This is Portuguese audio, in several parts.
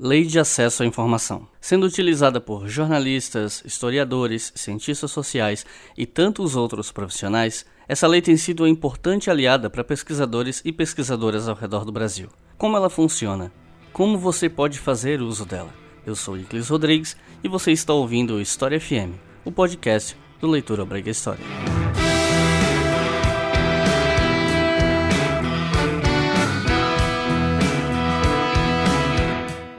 Lei de Acesso à Informação. Sendo utilizada por jornalistas, historiadores, cientistas sociais e tantos outros profissionais, essa lei tem sido uma importante aliada para pesquisadores e pesquisadoras ao redor do Brasil. Como ela funciona? Como você pode fazer uso dela? Eu sou Iclis Rodrigues e você está ouvindo o História FM, o podcast do Leitura Obriga História.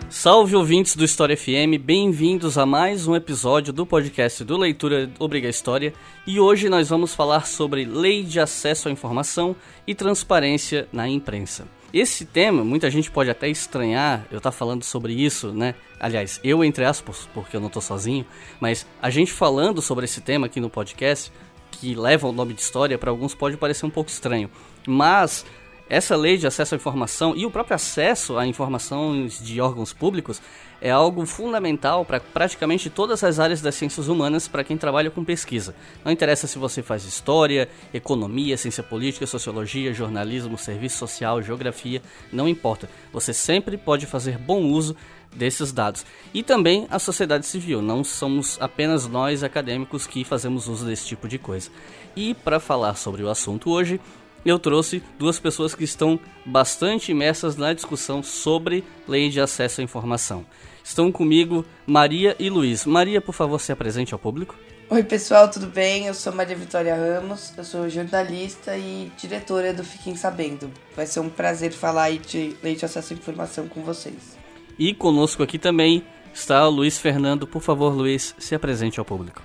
Salve ouvintes do História FM, bem-vindos a mais um episódio do podcast do Leitura Obriga História e hoje nós vamos falar sobre Lei de Acesso à Informação e Transparência na Imprensa. Esse tema, muita gente pode até estranhar eu estar tá falando sobre isso, né? Aliás, eu entre aspas, porque eu não estou sozinho, mas a gente falando sobre esse tema aqui no podcast, que leva o nome de história, para alguns pode parecer um pouco estranho, mas essa lei de acesso à informação e o próprio acesso a informações de órgãos públicos é algo fundamental para praticamente todas as áreas das ciências humanas para quem trabalha com pesquisa. Não interessa se você faz história, economia, ciência política, sociologia, jornalismo, serviço social, geografia, não importa. Você sempre pode fazer bom uso desses dados. E também a sociedade civil, não somos apenas nós acadêmicos que fazemos uso desse tipo de coisa. E para falar sobre o assunto hoje, eu trouxe duas pessoas que estão bastante imersas na discussão sobre lei de acesso à informação. Estão comigo Maria e Luiz. Maria, por favor, se apresente ao público. Oi, pessoal, tudo bem? Eu sou Maria Vitória Ramos, eu sou jornalista e diretora do Fiquem Sabendo. Vai ser um prazer falar aí de lei de acesso à informação com vocês. E conosco aqui também está o Luiz Fernando. Por favor, Luiz, se apresente ao público.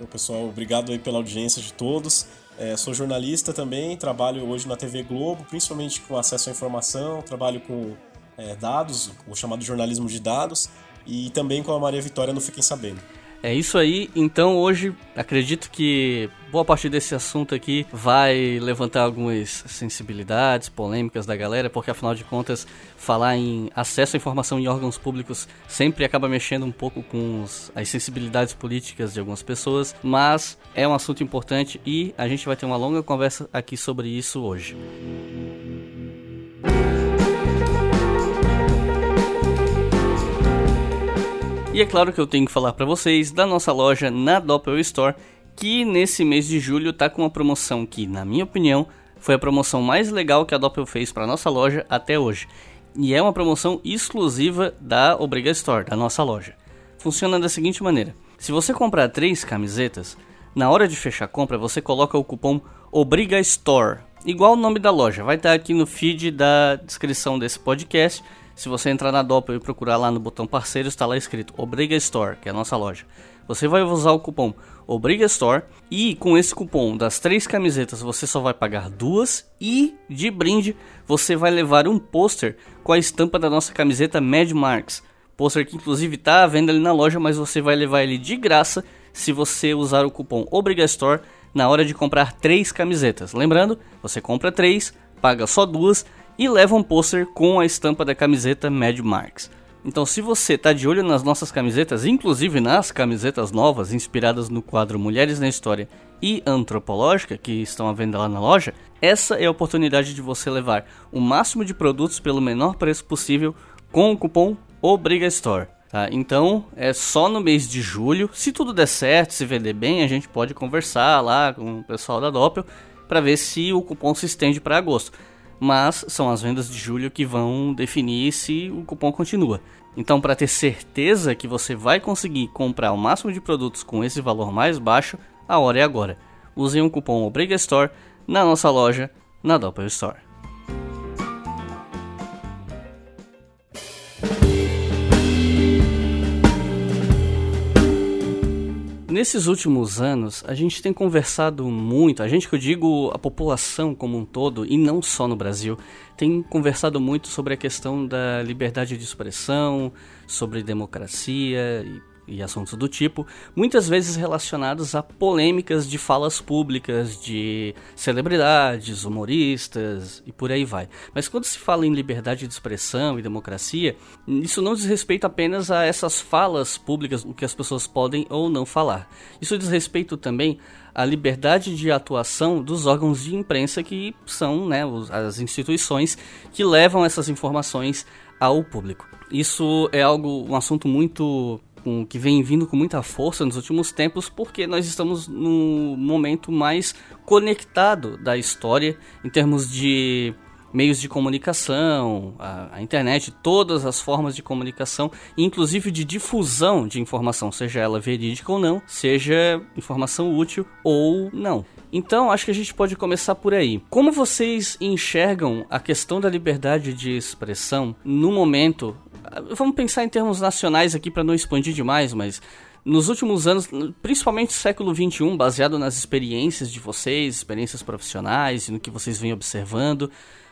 Oi, pessoal, obrigado aí pela audiência de todos. É, sou jornalista também, trabalho hoje na TV Globo, principalmente com acesso à informação, trabalho com é, dados, o chamado jornalismo de dados, e também com a Maria Vitória no Fiquem Sabendo. É isso aí, então hoje acredito que boa parte desse assunto aqui vai levantar algumas sensibilidades, polêmicas da galera, porque afinal de contas, falar em acesso à informação em órgãos públicos sempre acaba mexendo um pouco com os, as sensibilidades políticas de algumas pessoas, mas é um assunto importante e a gente vai ter uma longa conversa aqui sobre isso hoje. E é claro que eu tenho que falar para vocês da nossa loja na Doppel Store, que nesse mês de julho tá com uma promoção que, na minha opinião, foi a promoção mais legal que a Doppel fez para nossa loja até hoje. E é uma promoção exclusiva da Obriga Store, da nossa loja. Funciona da seguinte maneira: se você comprar três camisetas, na hora de fechar a compra você coloca o cupom Obriga Store, igual o nome da loja, vai estar aqui no feed da descrição desse podcast se você entrar na Doppel e procurar lá no botão parceiros, está lá escrito Obriga Store, que é a nossa loja. Você vai usar o cupom Obriga Store e com esse cupom das três camisetas você só vai pagar duas e de brinde você vai levar um pôster com a estampa da nossa camiseta Mad Marks. Pôster que inclusive está à venda ali na loja, mas você vai levar ele de graça se você usar o cupom Obriga Store na hora de comprar três camisetas. Lembrando, você compra três, paga só duas e leva um pôster com a estampa da camiseta Mad Marks. Então, se você está de olho nas nossas camisetas, inclusive nas camisetas novas inspiradas no quadro Mulheres na História e Antropológica, que estão à venda lá na loja, essa é a oportunidade de você levar o máximo de produtos pelo menor preço possível com o cupom Obriga Store. Tá? Então, é só no mês de julho. Se tudo der certo, se vender bem, a gente pode conversar lá com o pessoal da Doppel para ver se o cupom se estende para agosto mas são as vendas de julho que vão definir se o cupom continua. Então, para ter certeza que você vai conseguir comprar o máximo de produtos com esse valor mais baixo, a hora é agora. Use o cupom ObrigaStore na nossa loja, na Doppel Store. Nesses últimos anos, a gente tem conversado muito, a gente que eu digo a população como um todo, e não só no Brasil, tem conversado muito sobre a questão da liberdade de expressão, sobre democracia e, e assuntos do tipo, muitas vezes relacionados a polêmicas de falas públicas de celebridades, humoristas e por aí vai. Mas quando se fala em liberdade de expressão e democracia, isso não diz respeito apenas a essas falas públicas, o que as pessoas podem ou não falar. Isso diz respeito também à liberdade de atuação dos órgãos de imprensa que são né, as instituições que levam essas informações ao público. Isso é algo, um assunto muito um, que vem vindo com muita força nos últimos tempos, porque nós estamos no momento mais conectado da história em termos de meios de comunicação, a, a, internet, todas as formas de comunicação, inclusive de difusão de informação, seja ela verídica ou não, seja informação útil ou não. Então, acho que a gente pode começar por aí. Como vocês enxergam a questão da liberdade de expressão no momento? Vamos pensar em termos nacionais aqui para não expandir demais, mas nos últimos anos, principalmente século XXI, baseado nas experiências de vocês, experiências profissionais e no que vocês vêm observando,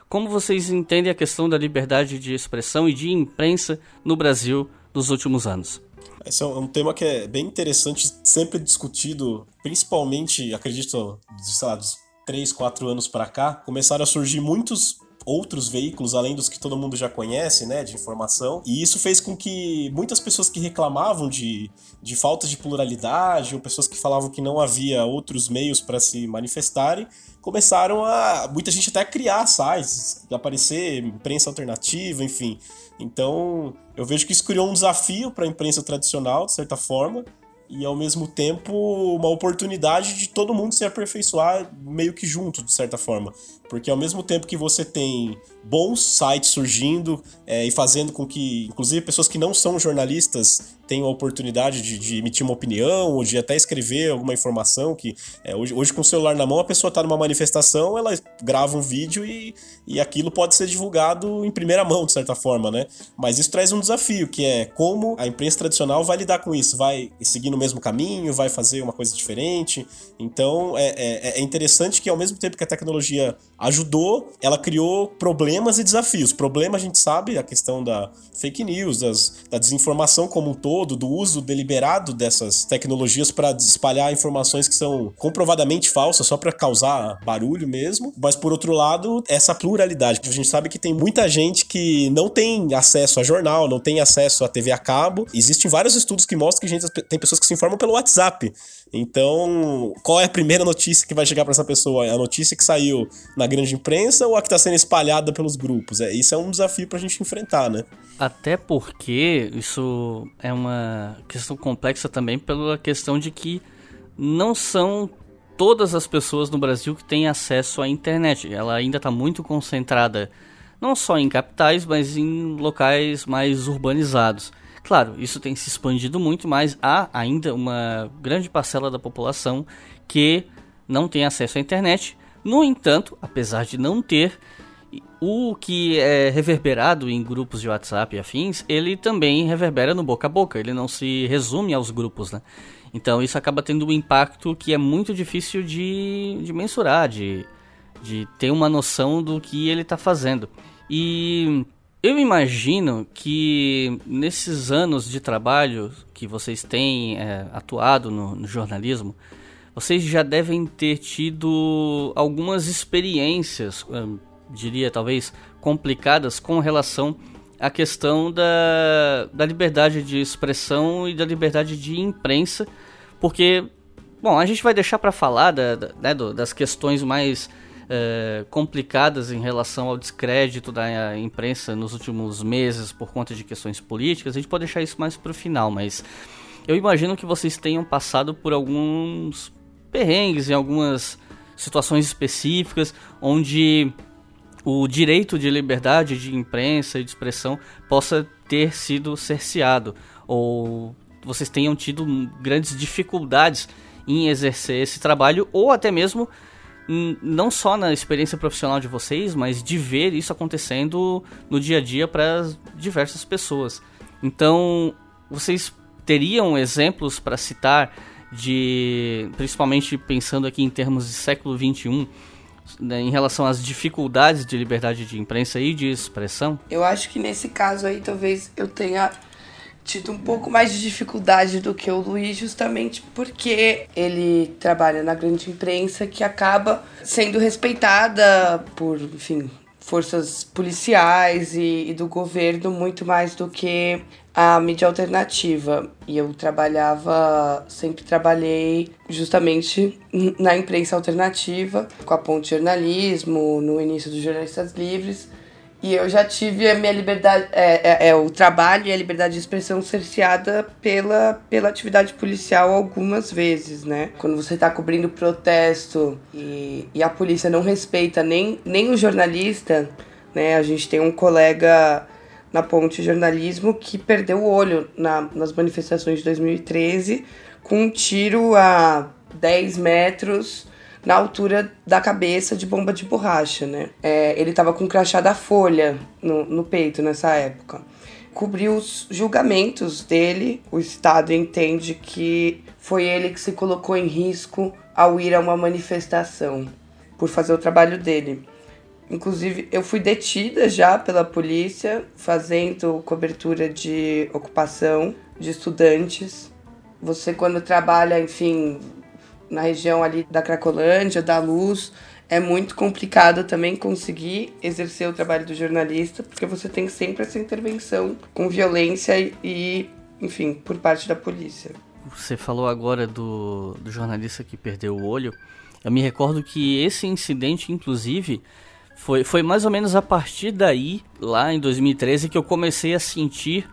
como vocês entendem a questão da liberdade de expressão e de imprensa no Brasil nos últimos anos? Esse é um tema que é bem interessante, sempre discutido, principalmente, acredito, sei lá, dos 3, 4 anos para cá, começaram a surgir muitos outros veículos além dos que todo mundo já conhece, né, de informação. E isso fez com que muitas pessoas que reclamavam de, de falta de pluralidade ou pessoas que falavam que não havia outros meios para se manifestarem começaram a muita gente até a criar sites, aparecer imprensa alternativa, enfim. Então, eu vejo que isso criou um desafio para a imprensa tradicional, de certa forma, e ao mesmo tempo uma oportunidade de todo mundo se aperfeiçoar meio que junto, de certa forma. Porque ao mesmo tempo que você tem bons sites surgindo é, e fazendo com que, inclusive, pessoas que não são jornalistas tenham a oportunidade de, de emitir uma opinião ou de até escrever alguma informação que é, hoje, hoje com o celular na mão a pessoa está numa manifestação, ela grava um vídeo e, e aquilo pode ser divulgado em primeira mão, de certa forma, né? Mas isso traz um desafio, que é como a imprensa tradicional vai lidar com isso, vai seguir no mesmo caminho, vai fazer uma coisa diferente. Então é, é, é interessante que ao mesmo tempo que a tecnologia ajudou, ela criou problemas e desafios. Problema a gente sabe, a questão da fake news, das, da desinformação como um todo, do uso deliberado dessas tecnologias para espalhar informações que são comprovadamente falsas, só para causar barulho mesmo. Mas por outro lado, essa pluralidade. A gente sabe que tem muita gente que não tem acesso a jornal, não tem acesso a TV a cabo. Existem vários estudos que mostram que gente, tem pessoas que se informam pelo WhatsApp. Então, qual é a primeira notícia que vai chegar para essa pessoa? É a notícia que saiu na grande imprensa ou a que está sendo espalhada pelos grupos? É, isso é um desafio para a gente enfrentar, né? Até porque isso é uma questão complexa também pela questão de que não são todas as pessoas no Brasil que têm acesso à internet. Ela ainda está muito concentrada não só em capitais, mas em locais mais urbanizados. Claro, isso tem se expandido muito, mas há ainda uma grande parcela da população que não tem acesso à internet. No entanto, apesar de não ter, o que é reverberado em grupos de WhatsApp e afins, ele também reverbera no boca a boca, ele não se resume aos grupos, né? Então isso acaba tendo um impacto que é muito difícil de, de mensurar, de, de ter uma noção do que ele está fazendo. E eu imagino que nesses anos de trabalho que vocês têm é, atuado no, no, jornalismo, vocês já devem ter tido algumas experiências, eu diria talvez complicadas, com relação à questão da, da liberdade de expressão e da liberdade de imprensa, porque, bom, a gente vai deixar para falar da, da, né, das questões mais é, complicadas em relação ao descrédito da imprensa nos últimos meses por conta de questões políticas. A gente pode deixar isso mais para o final, mas eu imagino que vocês tenham passado por alguns perrengues em algumas situações específicas onde o direito de liberdade de imprensa e de expressão possa ter sido cerceado ou vocês tenham tido grandes dificuldades em exercer esse trabalho ou até mesmo não só na experiência profissional de vocês, mas de ver isso acontecendo no dia a dia para diversas pessoas. Então, vocês teriam exemplos para citar de, principalmente pensando aqui em termos de século 21, né, em relação às dificuldades de liberdade de imprensa e de expressão? Eu acho que nesse caso aí talvez eu tenha tido um pouco mais de dificuldade do que o Luiz, justamente porque ele trabalha na grande imprensa que acaba sendo respeitada por, enfim, forças policiais e, e, do governo muito mais do que a mídia alternativa. E eu trabalhava, sempre trabalhei justamente na imprensa alternativa, com a Ponte Jornalismo, no início dos Jornalistas Livres. E eu já tive a minha liberdade, é, é, é, o trabalho e a liberdade de expressão cerceada pela, pela atividade policial algumas vezes, né? Quando você está cobrindo protesto e, e a polícia não respeita nem, nem o jornalista, né? A gente tem um colega na Ponte Jornalismo que perdeu o olho na, nas manifestações de 2013 com um tiro a 10 metros na altura da cabeça de bomba de borracha, né? É, ele estava com um crachá da Folha no, no peito nessa época. Cobriu os julgamentos dele, o Estado entende que foi ele que se colocou em risco ao ir a uma manifestação por fazer o trabalho dele. Inclusive, eu fui detida já pela polícia fazendo cobertura de ocupação de estudantes. Você, quando trabalha, enfim, na região ali da Cracolândia, da Luz, é muito complicado também conseguir exercer o trabalho do jornalista, porque você tem sempre essa intervenção com violência e, enfim, por parte da polícia. Você falou agora do, do jornalista que perdeu o olho. Eu me recordo que esse incidente, inclusive, foi, foi mais ou menos a partir daí, lá em 2013, que eu comecei a sentir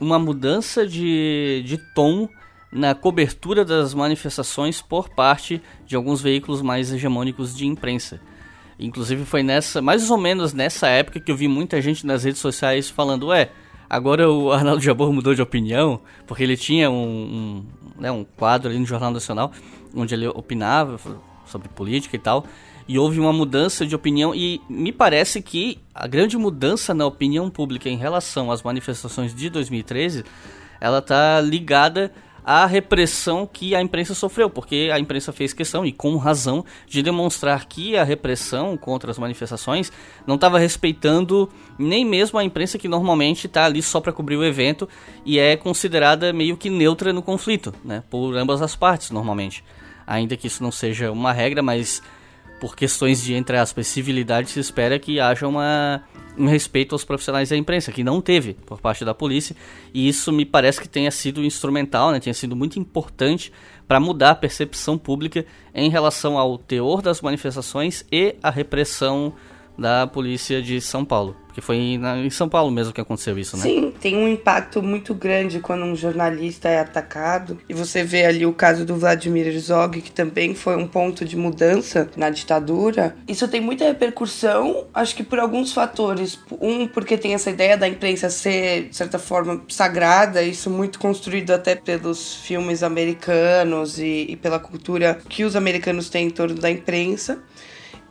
uma mudança de, de tom na cobertura das manifestações por parte de alguns veículos mais hegemônicos de imprensa. Né? foi nessa, mais ou menos nessa época que eu vi muita gente nas redes sociais falando, ué, agora o Arnaldo Jabor mudou de opinião, porque ele tinha um, um, né, um quadro ali no Jornal Nacional, onde ele opinava sobre política e tal, e houve uma mudança de opinião e me parece que a grande mudança na opinião pública em relação às manifestações de 2013, ela está ligada a repressão que a imprensa sofreu, porque a imprensa fez questão, e com razão, de demonstrar que a repressão contra as manifestações não estava respeitando nem mesmo a imprensa que normalmente está ali só para cobrir o evento e é considerada meio que neutra no conflito, né, por ambas as partes normalmente. Ainda que isso não seja uma regra, mas por questões de, entre aspas, civilidade, se espera que haja uma, um respeito aos profissionais da imprensa, que não teve por parte da polícia, e isso me parece que tenha sido instrumental, né, tenha sido muito importante para mudar a percepção pública em relação ao teor das manifestações e a repressão da polícia de São Paulo. Porque foi em São Paulo mesmo que aconteceu isso, né? Sim, tem um impacto muito grande quando um jornalista é atacado. E você vê ali o caso do Vladimir Herzog, que também foi um ponto de mudança na ditadura. Isso tem muita repercussão, acho que por alguns fatores. Um, porque tem essa ideia da imprensa ser, de certa forma, sagrada, isso muito construído até pelos filmes americanos e, e pela cultura que os americanos têm em torno da imprensa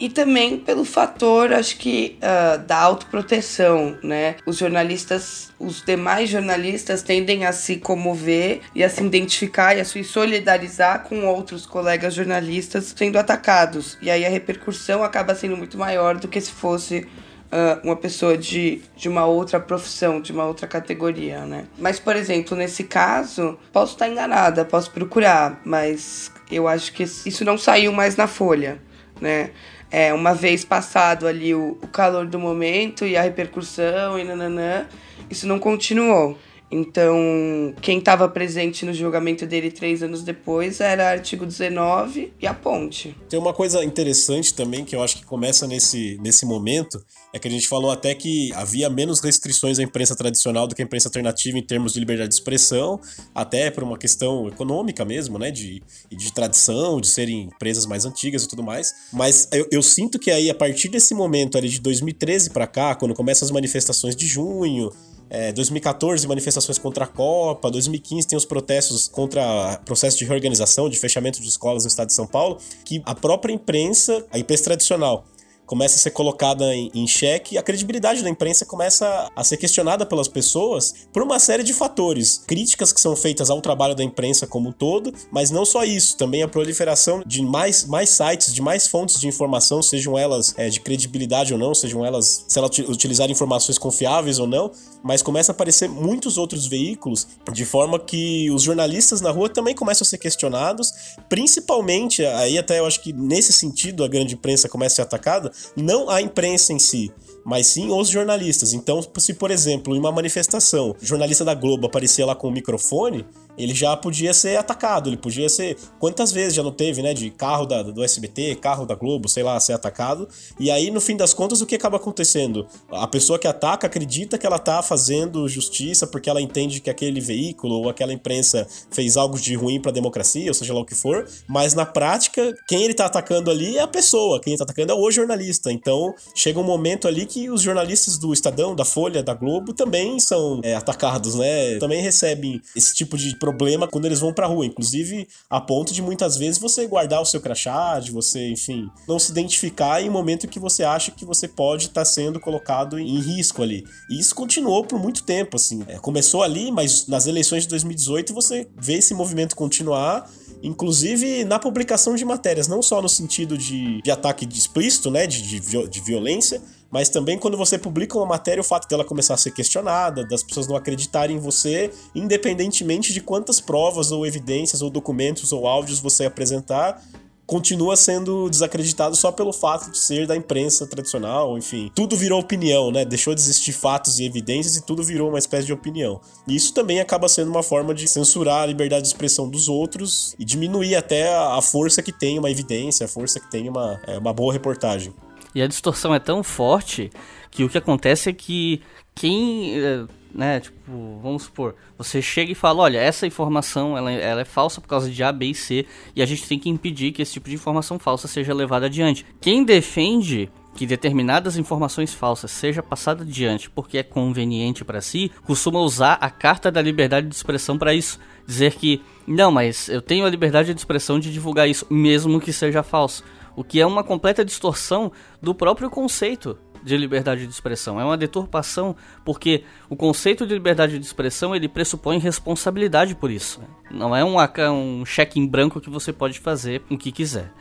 e também pelo fator, acho que, uh, da autoproteção, né? Os jornalistas, os demais jornalistas tendem a se comover e a se identificar e a se solidarizar com outros colegas jornalistas sendo atacados. E aí a repercussão acaba sendo muito maior do que se fosse Uh, uma pessoa de, de uma outra profissão, de uma outra categoria, né? Mas, por exemplo, nesse caso, posso estar enganada, posso procurar, mas eu acho que isso não saiu mais na Folha, né? É, uma vez passado ali o, o calor do momento e a repercussão e nananã, isso não continuou. Então, quem estava presente no julgamento dele três anos depois era artigo 19 e a ponte. Tem uma coisa interessante também que eu acho que começa nesse, nesse momento, é que a gente falou até que havia menos restrições à imprensa tradicional do que à imprensa alternativa em termos de liberdade de expressão, até por uma questão econômica mesmo, né, de, de tradição, de serem empresas mais antigas e tudo mais. Mas eu, eu sinto que aí, a partir desse momento ali de 2013 para cá, quando começam as manifestações de junho, é, 2014, manifestações contra a Copa. 2015 tem os protestos contra processo de reorganização, de fechamento de escolas no estado de São Paulo, que a própria imprensa, a imprensa tradicional, começa a ser colocada em, em xeque a credibilidade da imprensa começa a ser questionada pelas pessoas por uma série de fatores. Críticas que são feitas ao trabalho da imprensa como um todo, mas não só isso, também a proliferação de mais, mais sites, de mais fontes de informação, sejam elas é, de credibilidade ou não, sejam elas, se ela utilizar informações confiáveis ou não, mas começa a aparecer muitos outros veículos, de forma que os jornalistas na rua também começam a ser questionados, principalmente, aí até eu acho que nesse sentido a grande imprensa começa a ser atacada, não a imprensa em si, mas sim os jornalistas. Então, se por exemplo, em uma manifestação, jornalista da Globo aparecia lá com o microfone, ele já podia ser atacado, ele podia ser. Quantas vezes já não teve, né? De carro da, do SBT, carro da Globo, sei lá, ser atacado. E aí, no fim das contas, o que acaba acontecendo? A pessoa que ataca acredita que ela tá fazendo justiça porque ela entende que aquele veículo ou aquela imprensa fez algo de ruim pra democracia, ou seja lá o que for. Mas na prática, quem ele tá atacando ali é a pessoa, quem ele tá atacando é o jornalista. Então, chega um momento ali que os jornalistas do Estadão, da Folha, da Globo também são é, atacados, né? Também recebem esse tipo de problema quando eles vão pra rua. Inclusive, a ponto de muitas vezes você guardar o seu crachá, de você, enfim, não se identificar em um momento que você acha que você pode estar tá sendo colocado em risco ali. E isso continuou por muito tempo, assim. É, começou ali, mas nas eleições de 2018 você vê esse movimento continuar inclusive na publicação de matérias, não só no sentido de, de ataque explícito, né, de, de, de violência, mas também quando você publica uma matéria, o fato dela começar a ser questionada, das pessoas não acreditarem em você, independentemente de quantas provas ou evidências ou documentos ou áudios você apresentar, continua sendo desacreditado só pelo fato de ser da imprensa tradicional, enfim. Tudo virou opinião, né? Deixou de existir fatos e evidências e tudo virou uma espécie de opinião. E isso também acaba sendo uma forma de censurar a liberdade de expressão dos outros e diminuir até a força que tem uma evidência, a força que tem uma, é, uma boa reportagem. E a distorção é tão forte que o que acontece é que quem eh, né? Tipo, vamos supor, você chega e fala, olha, essa informação ela, ela, é falsa por causa de A, B e C, e a gente tem que impedir que esse tipo de informação falsa seja levada adiante. Quem defende que determinadas informações falsas seja passada adiante porque é conveniente para si, costuma usar a carta da liberdade de expressão para isso, dizer que não, mas eu tenho a liberdade de expressão de divulgar isso, mesmo que seja falso, o que é uma completa distorção do próprio conceito de liberdade de expressão. É uma deturpação porque o conceito de liberdade de expressão ele pressupõe responsabilidade por isso. Não é um, um cheque em branco que você pode fazer o que quiser.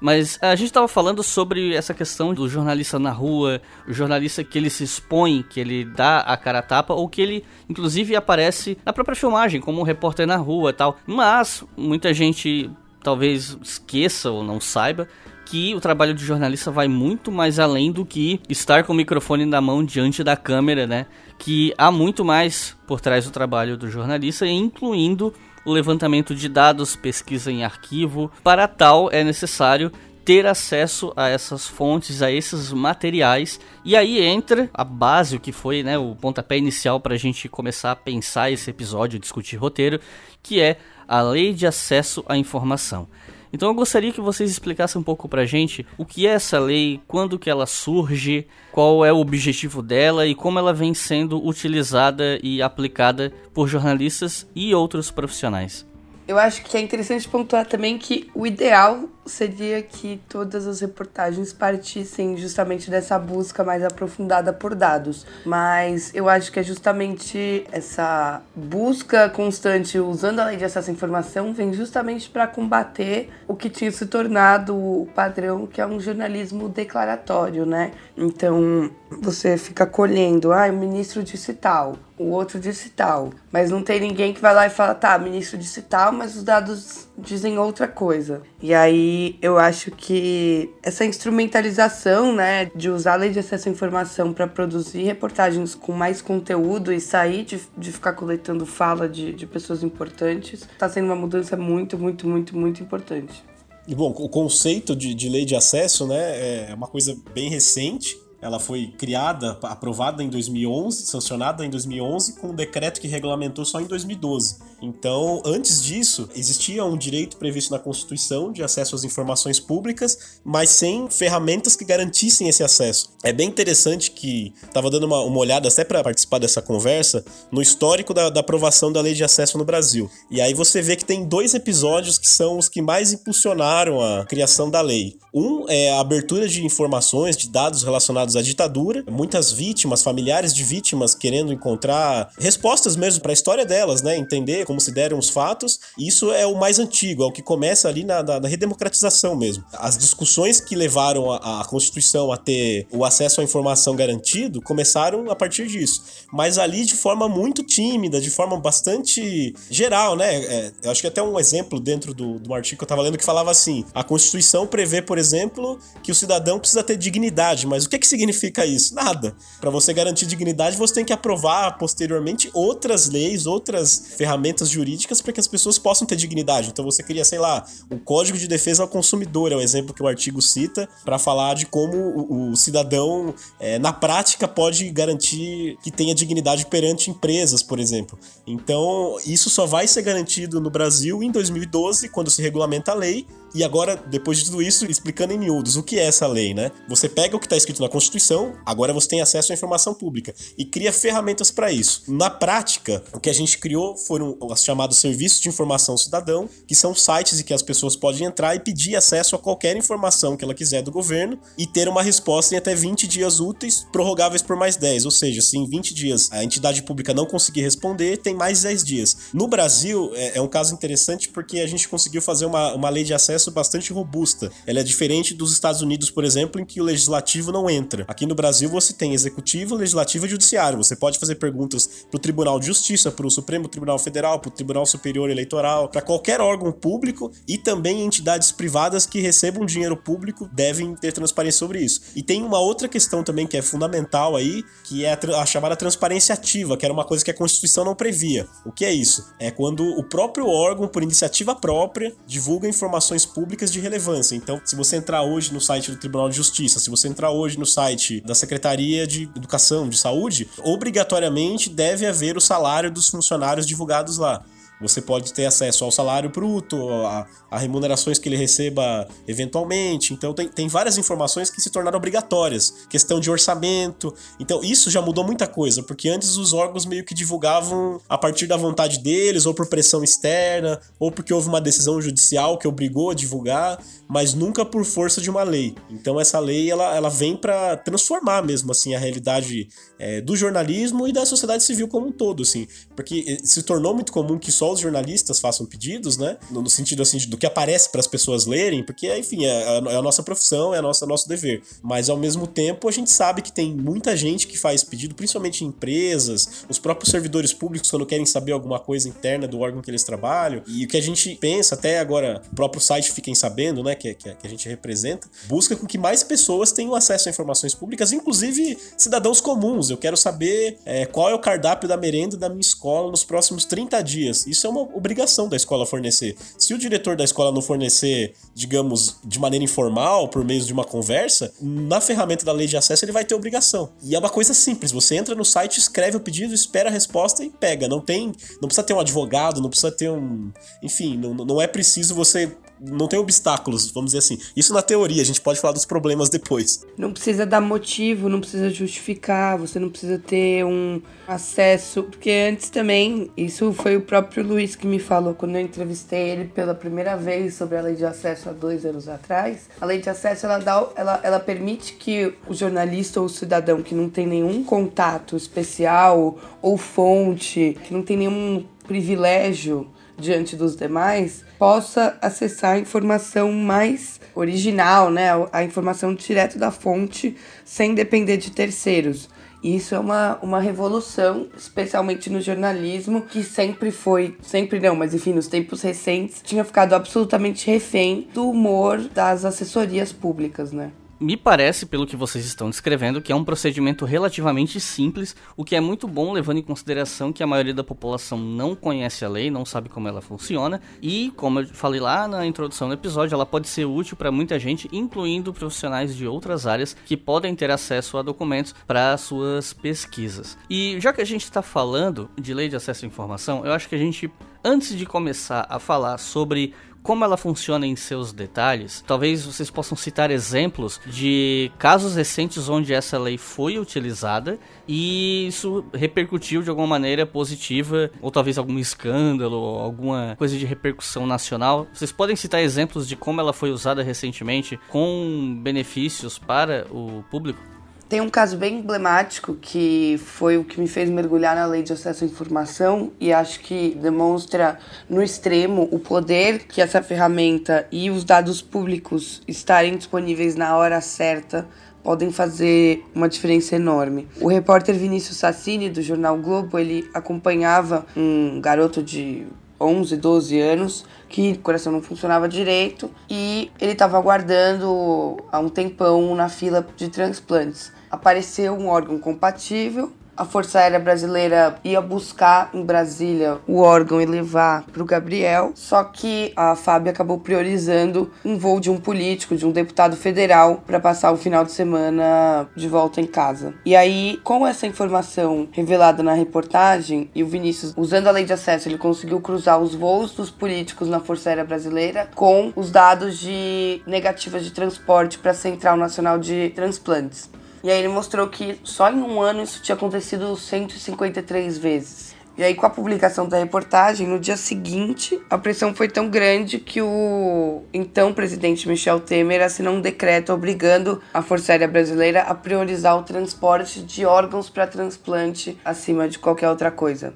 Mas a gente estava falando sobre essa questão do jornalista na rua, o jornalista que ele se expõe, que ele dá a cara a tapa, ou que ele, inclusive, aparece na própria filmagem, como um repórter na rua tal. Mas muita gente talvez esqueça ou não saiba que o trabalho de jornalista vai muito mais além do que estar com o microfone na mão diante da câmera, né? Que há muito mais por trás do trabalho do jornalista, incluindo o levantamento de dados, pesquisa em arquivo. Para tal, é necessário ter acesso a essas fontes, a esses materiais. E aí entra a base, o que foi né, o pontapé inicial para a gente começar a pensar esse episódio, discutir roteiro, que é a Lei de Acesso à Informação. Então eu gostaria que vocês explicassem um pouco pra gente o que é essa lei, quando que ela surge, qual é o objetivo dela e como ela vem sendo utilizada e aplicada por jornalistas e outros profissionais. Eu acho que é interessante pontuar também que o ideal seria que todas as reportagens partissem justamente dessa busca mais aprofundada por dados. Mas eu acho que é justamente essa busca constante usando a lei de acesso à informação vem justamente para combater o que tinha se tornado o padrão, que é um jornalismo declaratório, né? Então você fica colhendo, ah, o ministro disse tal, o outro disse tal, mas não tem ninguém que vai lá e fala, tá, ministro disse tal, mas os dados dizem outra coisa. E aí eu acho que essa instrumentalização, né, de usar a lei de acesso à informação para produzir reportagens com mais conteúdo e sair de, de ficar coletando fala de, de pessoas importantes, está sendo uma mudança muito, muito, muito, muito importante. E bom, o conceito de, de lei de acesso, né, é uma coisa bem recente. Ela foi criada, aprovada em 2011, sancionada em 2011, com um decreto que regulamentou só em 2012. Então, antes disso, existia um direito previsto na Constituição de acesso às informações públicas, mas sem ferramentas que garantissem esse acesso. É bem interessante que estava dando uma, uma, olhada até para participar dessa conversa no histórico da, da aprovação da lei de acesso no Brasil. E aí você vê que tem dois episódios que são os que mais impulsionaram a criação da lei. Um é a abertura de informações, de dados relacionados à ditadura. Muitas vítimas, familiares de vítimas, querendo encontrar respostas mesmo para a história delas, né? Entender como se deram os fatos. Isso é o mais antigo, é o que começa ali na, na, na redemocratização mesmo. As discussões que levaram a, a, Constituição a ter o acesso à informação garantido começaram a partir disso. Mas ali de forma muito tímida, de forma bastante geral, né? É, eu acho que até um exemplo dentro do, do artigo que eu estava lendo que falava assim: a Constituição prevê, por exemplo, que o cidadão precisa ter dignidade. Mas o que, que significa isso? Nada. Para você garantir dignidade, você tem que aprovar posteriormente outras leis, outras ferramentas jurídicas para que as pessoas possam ter dignidade. Então você cria, sei lá, o Código de Defesa ao Consumidor, é o exemplo que o artigo cita, para falar de como o, o cidadão, é, na prática, pode garantir que tenha dignidade perante empresas, por exemplo. Então, isso só vai ser garantido no Brasil em 2012, quando se regulamenta a lei, e agora, depois de tudo isso, explicando em miúdos o que é essa lei, né? Você pega o que está escrito na Constituição, agora você tem acesso à informação pública e cria ferramentas para isso. Na prática, o que a gente criou foram os chamados serviços de informação cidadão, que são sites em que as pessoas podem entrar e pedir acesso a qualquer informação que ela quiser do governo e ter uma resposta em até 20 dias úteis, prorrogáveis por mais 10. Ou seja, se em 20 dias a entidade pública não conseguir responder, tem mais 10 dias. No Brasil, é, é um caso interessante porque a gente conseguiu fazer uma, uma lei de acesso processo bastante robusta. Ela é diferente dos Estados Unidos, por exemplo, em que o legislativo não entra. Aqui no Brasil você tem executivo, legislativo e judiciário. Você pode fazer perguntas para o Tribunal de Justiça, para o Supremo Tribunal Federal, para o Tribunal Superior Eleitoral, para qualquer órgão público e também entidades privadas que recebam dinheiro público devem ter transparência sobre isso. E tem uma outra questão também que é fundamental aí, que é a, a chamada transparência ativa, que era uma coisa que a Constituição não previa. O que é isso? É quando o próprio órgão, por iniciativa própria, divulga informações públicas de relevância. Então, se você entrar hoje no site do Tribunal de Justiça, se você entrar hoje no site da Secretaria de Educação, de Saúde, obrigatoriamente deve haver o salário dos funcionários divulgados lá. Você pode ter acesso ao salário bruto, a, a remunerações que ele receba eventualmente. Então, tem, tem várias informações que se tornaram obrigatórias. Questão de orçamento. Então, isso já mudou muita coisa, porque antes os órgãos meio que divulgavam a partir da vontade deles, ou por pressão externa, ou porque houve uma decisão judicial que obrigou a divulgar, mas nunca por força de uma lei. Então, essa lei ela, ela vem para transformar mesmo assim a realidade é, do jornalismo e da sociedade civil como um todo, assim, porque eh, se tornou muito comum que só os jornalistas façam pedidos, né? No, no sentido assim do que aparece para as pessoas lerem, porque enfim é, é, é, a nossa profissão, é a nossa nosso dever. Mas ao mesmo tempo a gente sabe que tem muita gente que faz pedido, principalmente em empresas, os próprios servidores públicos quando querem saber alguma coisa interna do órgão que eles trabalham. E o que a gente pensa até agora, o próprio site Fiquem Sabendo, né, que, que, que a gente representa, busca com que mais pessoas tenham acesso a informações públicas, inclusive cidadãos comuns. Eu quero saber é, qual é o cardápio da merenda da minha escola nos próximos 30 dias. Isso é uma obrigação da escola fornecer. Se o diretor da escola não fornecer, digamos, de maneira informal, por meio de uma conversa, na ferramenta da lei de acesso ele vai ter obrigação. E é uma coisa simples, você entra no site, escreve o pedido, espera a resposta e pega. Não tem, não precisa ter um advogado, não precisa ter um, enfim, não, não é preciso você não tem obstáculos, vamos dizer assim. Isso na teoria, a gente pode falar dos problemas depois. Não precisa dar motivo, não precisa justificar, você não precisa ter um acesso, porque antes também, isso foi o próprio Luiz que me falou quando eu entrevistei ele pela primeira vez sobre a lei de acesso há dois anos atrás. A lei de acesso ela dá, ela, ela permite que o jornalista ou o cidadão que não tem nenhum contato especial ou fonte, que não tem nenhum privilégio diante dos demais, possa acessar a informação mais original, né? A informação direto da fonte, sem depender de terceiros. Isso é uma, uma revolução, especialmente no jornalismo, que sempre foi, sempre não, mas enfim, nos tempos recentes, tinha ficado absolutamente refém do humor das assessorias públicas, né? Me parece, pelo que vocês estão descrevendo, que é um procedimento relativamente simples, o que é muito bom levando em consideração que a maioria da população não conhece a lei, não sabe como ela funciona, e como eu falei lá na introdução do episódio, ela pode ser útil para muita gente, incluindo profissionais de outras áreas que podem ter acesso a documentos para suas pesquisas. E já que a gente está falando de lei de acesso à informação, eu acho que a gente, antes de começar a falar sobre como ela funciona em seus detalhes, talvez vocês possam citar exemplos de casos recentes onde essa lei foi utilizada e isso repercutiu de alguma maneira positiva, ou talvez algum escândalo, alguma coisa de repercussão nacional. Vocês podem citar exemplos de como ela foi usada recentemente com benefícios para o público? Tem um caso bem emblemático que foi o que me fez mergulhar na lei de acesso à informação e acho que demonstra no extremo o poder que essa ferramenta e os dados públicos estarem disponíveis na hora certa podem fazer uma diferença enorme. O repórter Vinícius Sassini do jornal Globo, ele acompanhava um garoto de 11, 12 anos, que o coração não funcionava direito e ele estava aguardando há um tempão na fila de transplantes apareceu um órgão compatível a Força Aérea Brasileira ia buscar em Brasília o órgão e levar para o Gabriel, só que a FAB acabou priorizando um voo de um político, de um deputado federal, para passar o final de semana de volta em casa. E aí, com essa informação revelada na reportagem, e o Vinícius, usando a lei de acesso, ele conseguiu cruzar os voos dos políticos na Força Aérea Brasileira com os dados de negativas de transporte para a Central Nacional de Transplantes. E aí ele mostrou que só em um ano isso tinha acontecido 153 vezes. E aí, com a publicação da reportagem, no dia seguinte, a pressão foi tão grande que o então presidente Michel Temer assinou um decreto obrigando a Força Aérea Brasileira a priorizar o transporte de órgãos para transplante acima de qualquer outra coisa.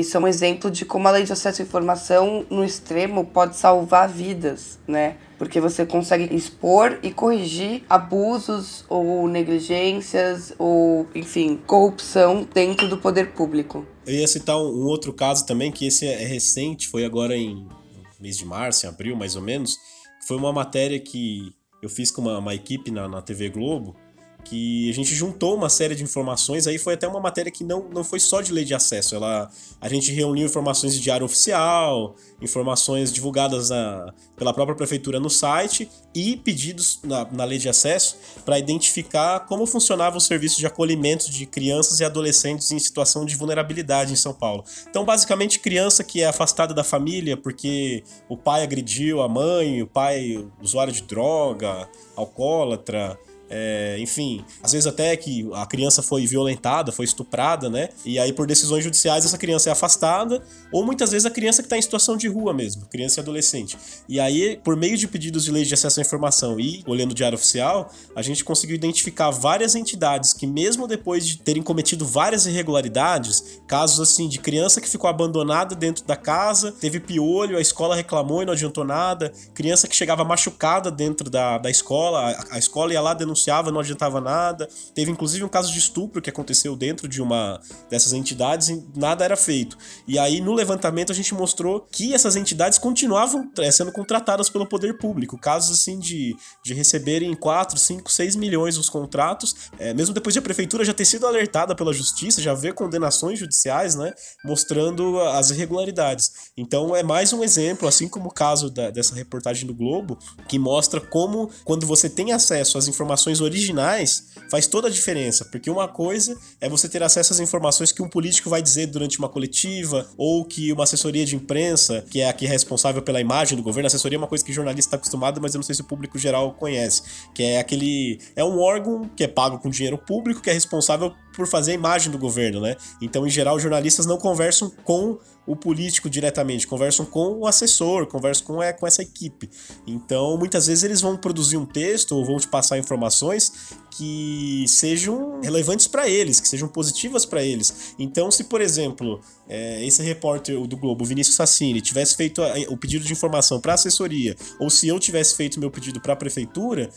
Isso é um exemplo de como a lei de acesso à informação, no extremo, pode salvar vidas, né? Porque você consegue expor e corrigir abusos ou negligências ou, enfim, corrupção dentro do poder público. Eu ia citar um outro caso também, que esse é recente, foi agora em mês de março, em abril mais ou menos. Foi uma matéria que eu fiz com uma, uma equipe na, na TV Globo, que a gente juntou uma série de informações, aí foi até uma matéria que não, não foi só de lei de acesso, ela, a gente reuniu informações de diário oficial, informações divulgadas na, pela própria prefeitura no site e pedidos na, na lei de acesso para identificar como funcionava o serviço de acolhimento de crianças e adolescentes em situação de vulnerabilidade em São Paulo. Então, basicamente, criança que é afastada da família porque o pai agrediu a mãe, o pai usuário de droga, alcoólatra, é, enfim, às vezes até que a criança foi violentada, foi estuprada, né? E aí, por decisões judiciais, essa criança é afastada, ou muitas vezes a criança que está em situação de rua mesmo, criança e adolescente. E aí, por meio de pedidos de lei de acesso à informação e olhando o Diário Oficial, a gente conseguiu identificar várias entidades que, mesmo depois de terem cometido várias irregularidades, casos assim de criança que ficou abandonada dentro da casa, teve piolho, a escola reclamou e não adiantou nada, criança que chegava machucada dentro da, da escola, a, a escola ia lá denunciar denunciava, não adiantava nada. Teve inclusive um caso de estupro que aconteceu dentro de uma dessas entidades e nada era feito. E aí no levantamento a gente mostrou que essas entidades continuavam é, sendo contratadas pelo poder público. Casos assim de, de receberem 4, 5, 6 milhões os contratos, é, mesmo depois de a prefeitura já ter sido alertada pela justiça, já ver condenações judiciais, né, mostrando as irregularidades. Então é mais um exemplo, assim como o caso da, dessa reportagem do Globo, que mostra como quando você tem acesso às informações informações originais faz toda a diferença, porque uma coisa é você ter acesso às informações que um político vai dizer durante uma coletiva ou que uma assessoria de imprensa, que é a que é responsável pela imagem do governo, a assessoria é uma coisa que jornalista está acostumado, mas eu não sei se o público geral conhece, que é aquele é um órgão que é pago com dinheiro público que é responsável por fazer a imagem do governo, né? Então, em geral, jornalistas não conversam com o político diretamente, conversam com o assessor, conversam com, é, com essa equipe. Então, muitas vezes eles vão produzir um texto ou vão te passar informações que sejam relevantes para eles, que sejam positivas para eles. Então, se por exemplo, é, esse repórter do Globo, Vinícius Sassini, tivesse feito o pedido de informação para a assessoria, ou se eu tivesse feito meu pedido para a prefeitura,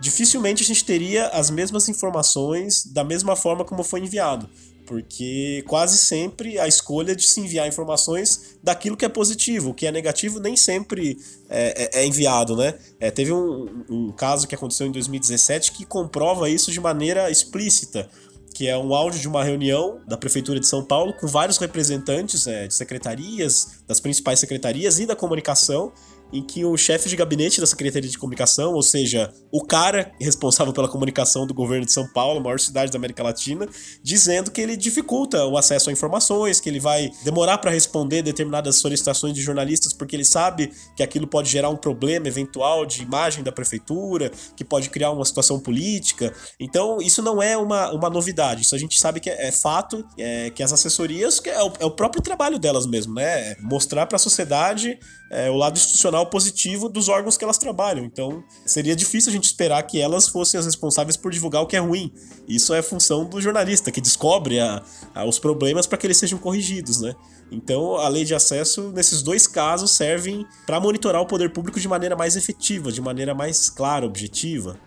dificilmente a gente teria as mesmas informações da mesma forma como foi enviado porque quase sempre a escolha de se enviar informações daquilo que é positivo, o que é negativo nem sempre é, é, é enviado, né? É, teve um, um caso que aconteceu em 2017 que comprova isso de maneira explícita que é um áudio de uma reunião da Prefeitura de São Paulo com vários representantes é, de secretarias, das principais secretarias e da comunicação, em que o chefe de gabinete da Secretaria de Comunicação, ou seja, o cara responsável pela comunicação do governo de São Paulo, maior cidade da América Latina, dizendo que ele dificulta o acesso a informações, que ele vai demorar para responder determinadas solicitações de jornalistas porque ele sabe que aquilo pode gerar um problema eventual de imagem da prefeitura, que pode criar uma situação política. Então, isso não é uma, uma novidade, isso a gente sabe que é, é fato, é, que as assessorias, que é o, é o próprio trabalho delas mesmo, né? Mostrar para a sociedade é, o lado institucional positivo dos órgãos que elas trabalham. Então, seria difícil a gente esperar que elas fossem as responsáveis por divulgar o que é ruim. Isso é função do jornalista, que descobre a, a, os problemas para que eles sejam corrigidos, né? Então, a lei de acesso, nesses dois casos, servem para monitorar o poder público de maneira mais efetiva, de maneira mais clara, objetiva.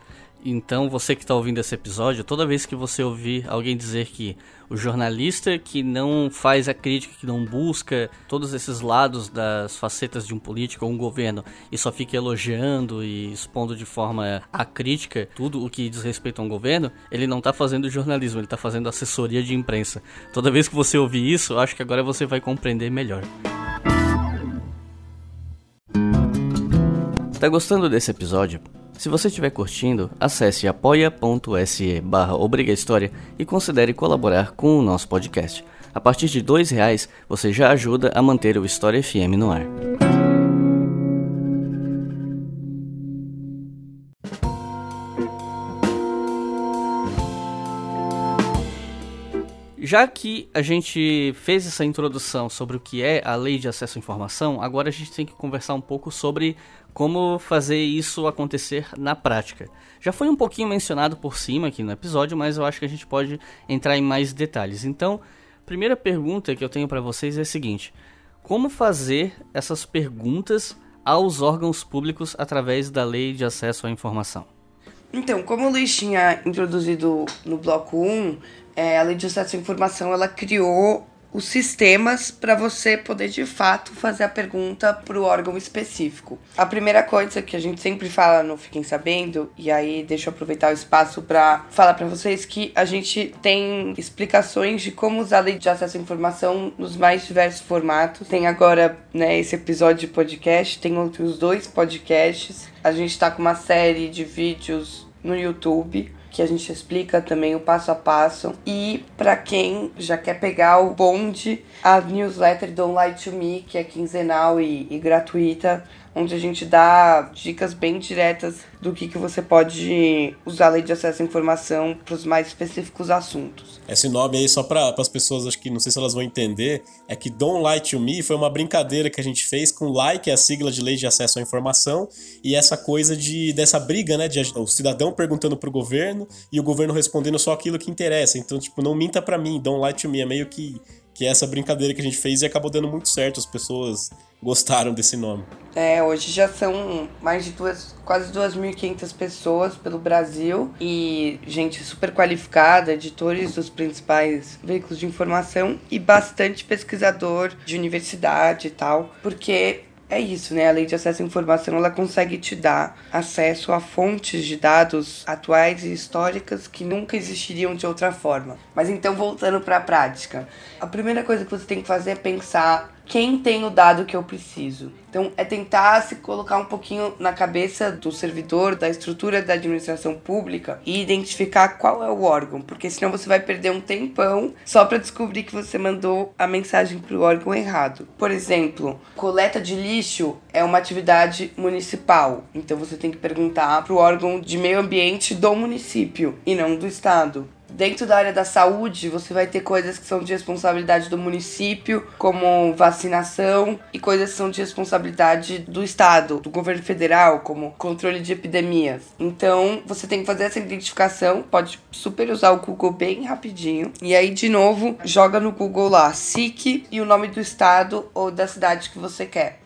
Então, você que está ouvindo esse episódio, toda vez que você ouvir alguém dizer que o jornalista que não faz a crítica, que não busca todos esses lados das facetas de um político ou um governo e só fica elogiando e expondo de forma acrítica tudo o que diz respeito a um governo, ele não está fazendo jornalismo, ele está fazendo assessoria de imprensa. Toda vez que você ouvir isso, acho que agora você vai compreender melhor. Está gostando desse episódio? Se você estiver curtindo, acesse apoia.se barra e considere colaborar com o nosso podcast. A partir de R$ reais você já ajuda a manter o História FM no ar. Já que a gente fez essa introdução sobre o que é a Lei de Acesso à Informação, agora a gente tem que conversar um pouco sobre como fazer isso acontecer na prática. Já foi um pouquinho mencionado por cima aqui no episódio, mas eu acho que a gente pode entrar em mais detalhes. Então, primeira pergunta que eu tenho para vocês é a seguinte: como fazer essas perguntas aos órgãos públicos através da Lei de Acesso à Informação? Então, como o Luiz tinha introduzido no bloco 1, é, a Lei de Acesso à Informação ela criou os sistemas para você poder de fato fazer a pergunta para o órgão específico. A primeira coisa que a gente sempre fala no Fiquem Sabendo, e aí deixa eu aproveitar o espaço para falar para vocês que a gente tem explicações de como usar a lei de acesso à informação nos mais diversos formatos. Tem agora né, esse episódio de podcast, tem outros dois podcasts. A gente está com uma série de vídeos no YouTube que a gente explica também o passo a passo. E para quem já quer pegar o bonde, a newsletter Don't Lie to Me, que é quinzenal e, e gratuita, onde a gente dá dicas bem diretas do que, que você pode usar a lei de acesso à informação para os mais específicos assuntos. Esse nome aí, só para as pessoas, acho que não sei se elas vão entender, é que Don't Lie to Me foi uma brincadeira que a gente fez com LIE, que é a sigla de Lei de Acesso à Informação, e essa coisa de dessa briga, né, de o cidadão perguntando para o governo e o governo respondendo só aquilo que interessa. Então, tipo, não minta para mim, Don't Lie to Me, é meio que que é essa brincadeira que a gente fez e acabou dando muito certo. As pessoas gostaram desse nome. É, hoje já são mais de duas, quase 2.500 pessoas pelo Brasil e gente super qualificada, editores dos principais veículos de informação e bastante pesquisador de universidade e tal, porque é isso, né? A lei de acesso à informação ela consegue te dar acesso a fontes de dados atuais e históricas que nunca existiriam de outra forma. Mas então voltando para a prática, a primeira coisa que você tem que fazer é pensar quem tem o dado que eu preciso. Então, é tentar se colocar um pouquinho na cabeça do servidor, da estrutura da administração pública e identificar qual é o órgão, porque senão você vai perder um tempão só para descobrir que você mandou a mensagem para o órgão errado. Por exemplo, coleta de lixo é uma atividade municipal, então você tem que perguntar para o órgão de meio ambiente do município e não do estado. Dentro da área da saúde, você vai ter coisas que são de responsabilidade do município, como vacinação, e coisas que são de responsabilidade do estado, do governo federal, como controle de epidemias. Então, você tem que fazer essa identificação, pode super usar o Google bem rapidinho. E aí, de novo, joga no Google lá, SIC e o nome do estado ou da cidade que você quer.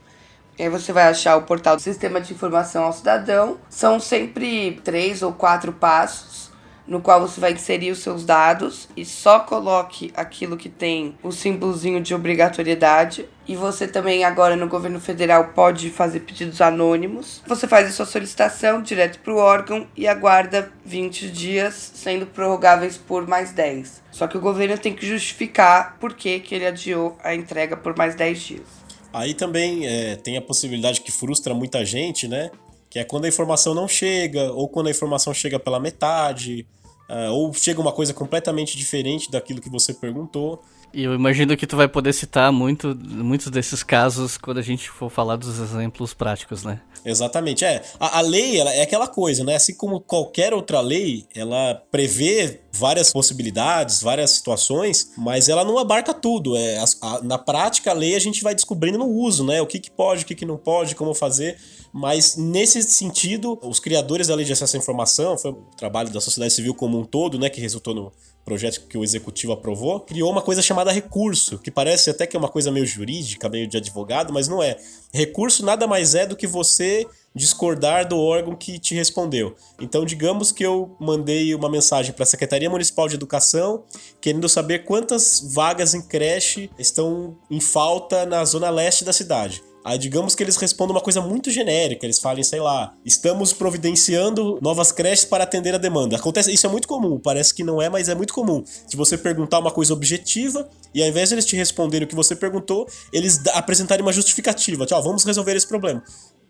Aí você vai achar o portal do Sistema de Informação ao Cidadão. São sempre três ou quatro passos no qual você vai inserir os seus dados e só coloque aquilo que tem o símbolozinho de obrigatoriedade. E você também agora no governo federal pode fazer pedidos anônimos. Você faz a sua solicitação direto para o órgão e aguarda 20 dias, sendo prorrogáveis por mais 10. Só que o governo tem que justificar por que, que ele adiou a entrega por mais 10 dias. Aí também é, tem a possibilidade que frustra muita gente, né? Que é quando a informação não chega, ou quando a informação chega pela metade, uh, ou chega uma coisa completamente diferente daquilo que você perguntou. E eu imagino que tu vai poder citar muito, muitos desses casos quando a gente for falar dos exemplos práticos, né? Exatamente, é. A, a lei ela, é aquela coisa, né? Assim como qualquer outra lei, ela prevê várias possibilidades, várias situações, mas ela não abarca tudo. É, a, a, na prática, a lei a gente vai descobrindo no uso, né? O que, que pode, o que, que não pode, como fazer. Mas nesse sentido, os criadores da lei de acesso à informação, foi o trabalho da sociedade civil como um todo, né? Que resultou no projeto que o executivo aprovou, criou uma coisa chamada recurso, que parece até que é uma coisa meio jurídica, meio de advogado, mas não é. Recurso nada mais é do que você discordar do órgão que te respondeu. Então, digamos que eu mandei uma mensagem para a Secretaria Municipal de Educação querendo saber quantas vagas em creche estão em falta na zona leste da cidade. Aí digamos que eles respondam uma coisa muito genérica, eles falem, sei lá, estamos providenciando novas creches para atender a demanda. Acontece, isso é muito comum, parece que não é, mas é muito comum. Se você perguntar uma coisa objetiva e ao invés de eles te responderem o que você perguntou, eles apresentarem uma justificativa, tchau, vamos resolver esse problema.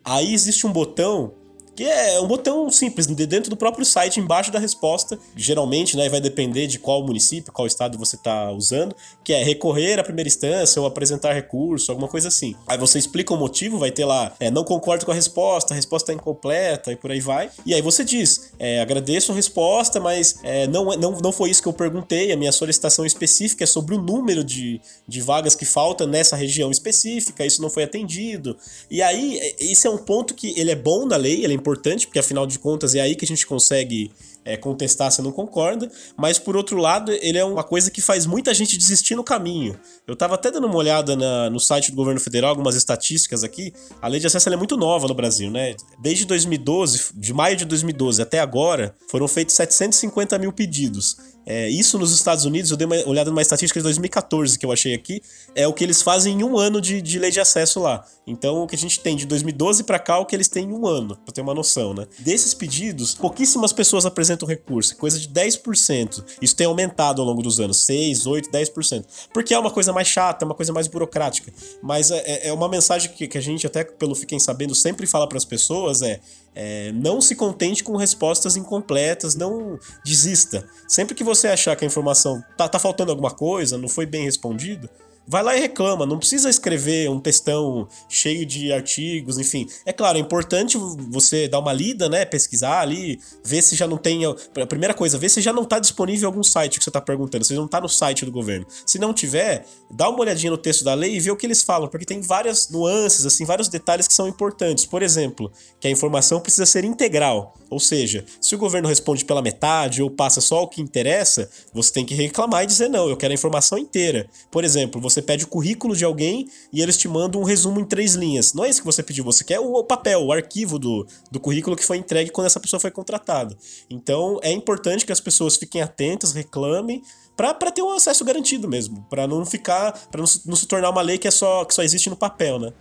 Aí existe um botão que é um botão simples, dentro do próprio site, embaixo da resposta. Geralmente, né, vai depender de qual município, qual estado você está usando, que é recorrer à primeira instância ou apresentar recurso, alguma coisa assim. Aí você explica o motivo, vai ter lá, é, não concordo com a resposta, a resposta é incompleta e por aí vai. E aí você diz, é, agradeço a resposta, mas é, não, não, não foi isso que eu perguntei, a minha solicitação específica é sobre o número de, de vagas que falta nessa região específica, isso não foi atendido. E aí, esse é um ponto que ele é bom na lei, ele é importante, porque afinal de contas é aí que a gente consegue é, contestar se não concorda, mas por outro lado, ele é uma coisa que faz muita gente desistir no caminho. Eu tava até dando uma olhada na, no site do governo federal, algumas estatísticas aqui. A lei de acesso é muito nova no Brasil, né? Desde 2012, de maio de 2012 até agora, foram feitos 750 mil pedidos. É, isso nos Estados Unidos, eu dei uma olhada numa estatística de 2014 que eu achei aqui, é o que eles fazem em um ano de, de lei de acesso lá. Então, o que a gente tem de 2012 para cá, o que eles têm em um ano, pra ter uma noção, né? Desses pedidos, pouquíssimas pessoas apresentam recurso, coisa de 10%. Isso tem aumentado ao longo dos anos, 6, 8, 10%. Porque é uma coisa mais chata, é uma coisa mais burocrática. Mas é, é, é uma mensagem que, que a gente, até pelo Fiquem Sabendo, sempre fala para as pessoas: é é, não se contente com respostas incompletas, não desista. Sempre que você achar que a informação tá, tá faltando alguma coisa, não foi bem respondido, vai lá e reclama. Não precisa escrever um textão cheio de artigos, enfim. É claro, é importante você dar uma lida, né? Pesquisar ali, ver se já não tem. A primeira coisa, ver se já não está disponível algum site que você está perguntando, se não está no site do governo. Se não tiver, dá uma olhadinha no texto da lei e vê o que eles falam, porque tem várias nuances, assim, vários detalhes que são importantes. Por exemplo, que a informação precisa ser integral. Ou seja, se o governo responde pela metade ou passa só o que interessa, você tem que reclamar e dizer não, eu quero a informação inteira. Por exemplo, você pede o currículo de alguém e eles te mandam um resumo em três linhas. Não é isso que você pediu, você quer o papel, o arquivo do, do currículo que foi entregue quando essa pessoa foi contratada. Então é importante que as pessoas fiquem atentas, reclamem, para ter um acesso garantido mesmo, para não ficar, para não, não, se tornar uma lei que é só que só existe no papel, né?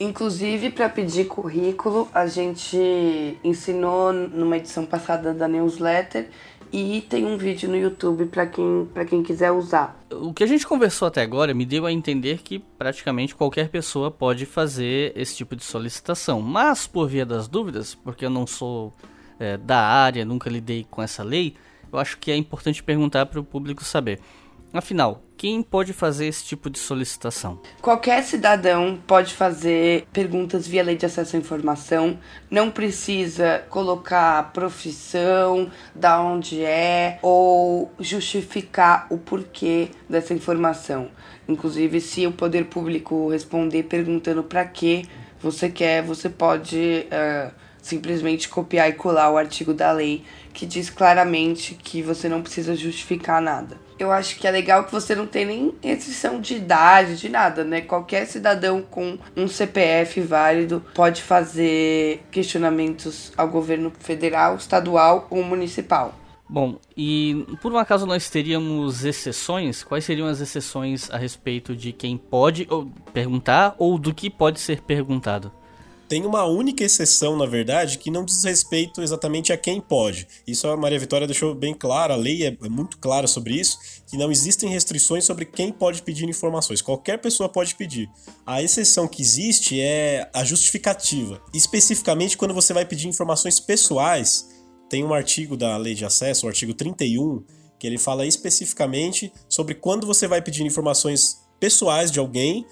Inclusive para pedir currículo, a gente ensinou numa edição passada da newsletter e tem um vídeo no YouTube para quem, quem quiser usar. O que a gente conversou até agora me deu a entender que praticamente qualquer pessoa pode fazer esse tipo de solicitação. Mas, por via das dúvidas, porque eu não sou é, da área, nunca lidei com essa lei, eu acho que é importante perguntar para o público saber. Afinal, quem pode fazer esse tipo de solicitação? Qualquer cidadão pode fazer perguntas via lei de acesso à informação. Não precisa colocar profissão, da onde é ou justificar o porquê dessa informação. Inclusive, se o poder público responder perguntando para que você quer, você pode uh, simplesmente copiar e colar o artigo da lei que diz claramente que você não precisa justificar nada eu acho que é legal que você não tem nem restrição de idade, de nada, né? Qualquer cidadão com um CPF válido pode fazer questionamentos ao governo federal, estadual ou municipal. Bom, e por um acaso nós teríamos exceções? Quais seriam as exceções a respeito de quem pode perguntar ou do que pode ser perguntado? Tem uma única exceção, na verdade, que não diz respeito exatamente a quem pode. Isso a Maria Vitória deixou bem claro, a lei é, é muito clara sobre isso, que não existem restrições sobre quem pode pedir informações. Qualquer pessoa pode pedir. A exceção que existe é a justificativa. Especificamente quando você vai pedir informações pessoais, tem um artigo da Lei de Acesso, o artigo 31, que ele fala especificamente sobre quando você vai pedir informações pessoais de alguém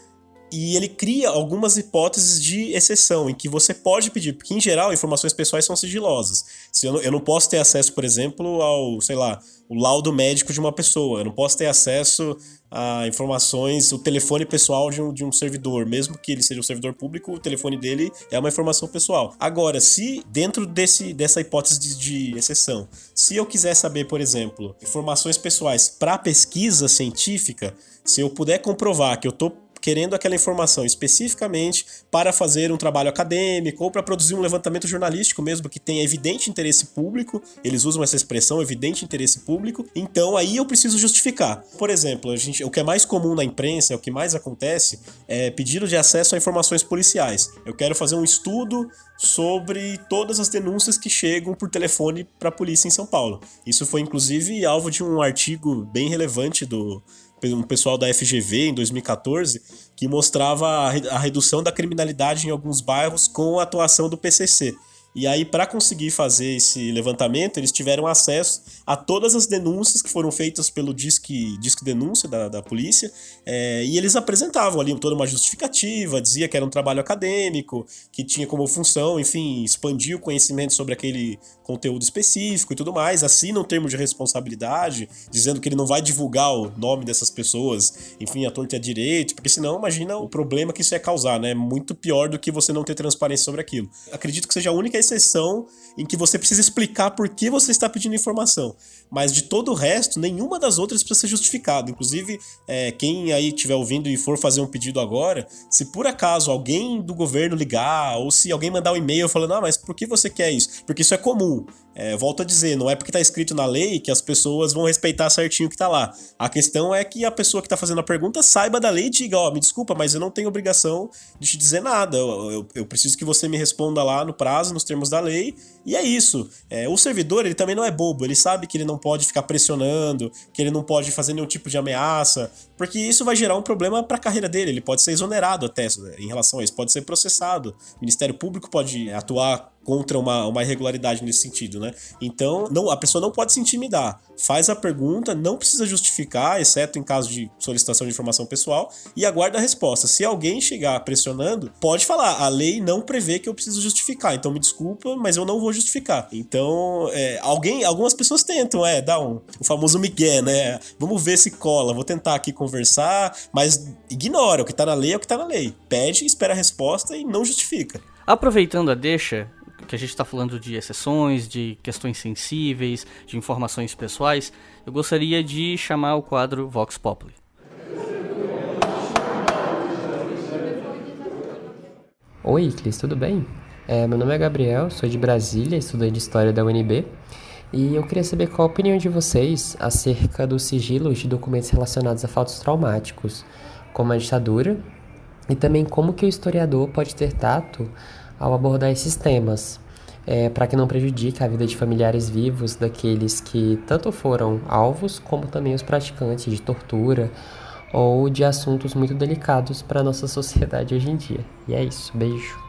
e ele cria algumas hipóteses de exceção em que você pode pedir, porque em geral informações pessoais são sigilosas. Se eu, não, eu não posso ter acesso, por exemplo, ao, sei lá, o laudo médico de uma pessoa, eu não posso ter acesso a informações, o telefone pessoal de um, de um servidor, mesmo que ele seja um servidor público, o telefone dele é uma informação pessoal. Agora, se dentro desse, dessa hipótese de, de exceção, se eu quiser saber, por exemplo, informações pessoais para pesquisa científica, se eu puder comprovar que eu estou querendo aquela informação especificamente para fazer um trabalho acadêmico ou para produzir um levantamento jornalístico mesmo que tenha evidente interesse público, eles usam essa expressão evidente interesse público, então aí eu preciso justificar. Por exemplo, a gente, o que é mais comum na imprensa, o que mais acontece, é pedido de acesso a informações policiais. Eu quero fazer um estudo sobre todas as denúncias que chegam por telefone para a polícia em São Paulo. Isso foi inclusive alvo de um artigo bem relevante do um pessoal da FGV em 2014 que mostrava a redução da criminalidade em alguns bairros com a atuação do PCC. E aí, para conseguir fazer esse levantamento, eles tiveram acesso a todas as denúncias que foram feitas pelo Disque, Disque Denúncia da, da polícia, é, e eles apresentavam ali toda uma justificativa, dizia que era um trabalho acadêmico, que tinha como função, enfim, expandir o conhecimento sobre aquele conteúdo específico e tudo mais, assina um termo de responsabilidade, dizendo que ele não vai divulgar o nome dessas pessoas, enfim, a torta e a direito, porque senão imagina o problema que isso ia causar, né? Muito pior do que você não ter transparência sobre aquilo. Acredito que seja a única exceção em que você precisa explicar por que você está pedindo informação. Mas de todo o resto, nenhuma das outras precisa ser justificada. Inclusive, é, quem aí estiver ouvindo e for fazer um pedido agora, se por acaso alguém do governo ligar, ou se alguém mandar um e-mail falando, ah, mas por que você quer isso? Porque isso é comum. É, volto a dizer, não é porque está escrito na lei que as pessoas vão respeitar certinho o que está lá. A questão é que a pessoa que está fazendo a pergunta saiba da lei e diga, ó, oh, me desculpa, mas eu não tenho obrigação de te dizer nada. Eu, eu, eu, preciso que você me responda lá no prazo, nos termos da lei, e é isso. É, o servidor, ele também não é bobo, ele sabe que ele não pode ficar pressionando, que ele não pode fazer nenhum tipo de ameaça, porque isso vai gerar um problema para a carreira dele, ele pode ser exonerado até em relação a isso, pode ser processado. O Ministério Público pode atuar contra uma, uma irregularidade nesse sentido, né? Então, não, a pessoa não pode se intimidar. Faz a pergunta, não precisa justificar, exceto em caso de solicitação de informação pessoal, e aguarda a resposta. Se alguém chegar pressionando, pode falar. A lei não prevê que eu preciso justificar, então me desculpa, mas eu não vou justificar. Então, é, alguém, algumas pessoas tentam, é, dar um, o famoso migué, né? Vamos ver se cola, vou tentar aqui conversar, mas ignora, o que tá na lei é o que tá na lei. Pede, espera a resposta e não justifica. Aproveitando a deixa, que a gente está falando de exceções, de questões sensíveis, de informações pessoais, eu gostaria de chamar o quadro Vox Populi. Oi, Iclis, tudo bem? É, meu nome é Gabriel, sou de Brasília, estudante de História da UNB, e eu queria saber qual a opinião de vocês acerca dos sigilos de documentos relacionados a fatos traumáticos, como a ditadura, e também como que o historiador pode ter tato ao abordar esses temas, é, para que não prejudique a vida de familiares vivos daqueles que tanto foram alvos, como também os praticantes de tortura ou de assuntos muito delicados para a nossa sociedade hoje em dia. E é isso, beijo.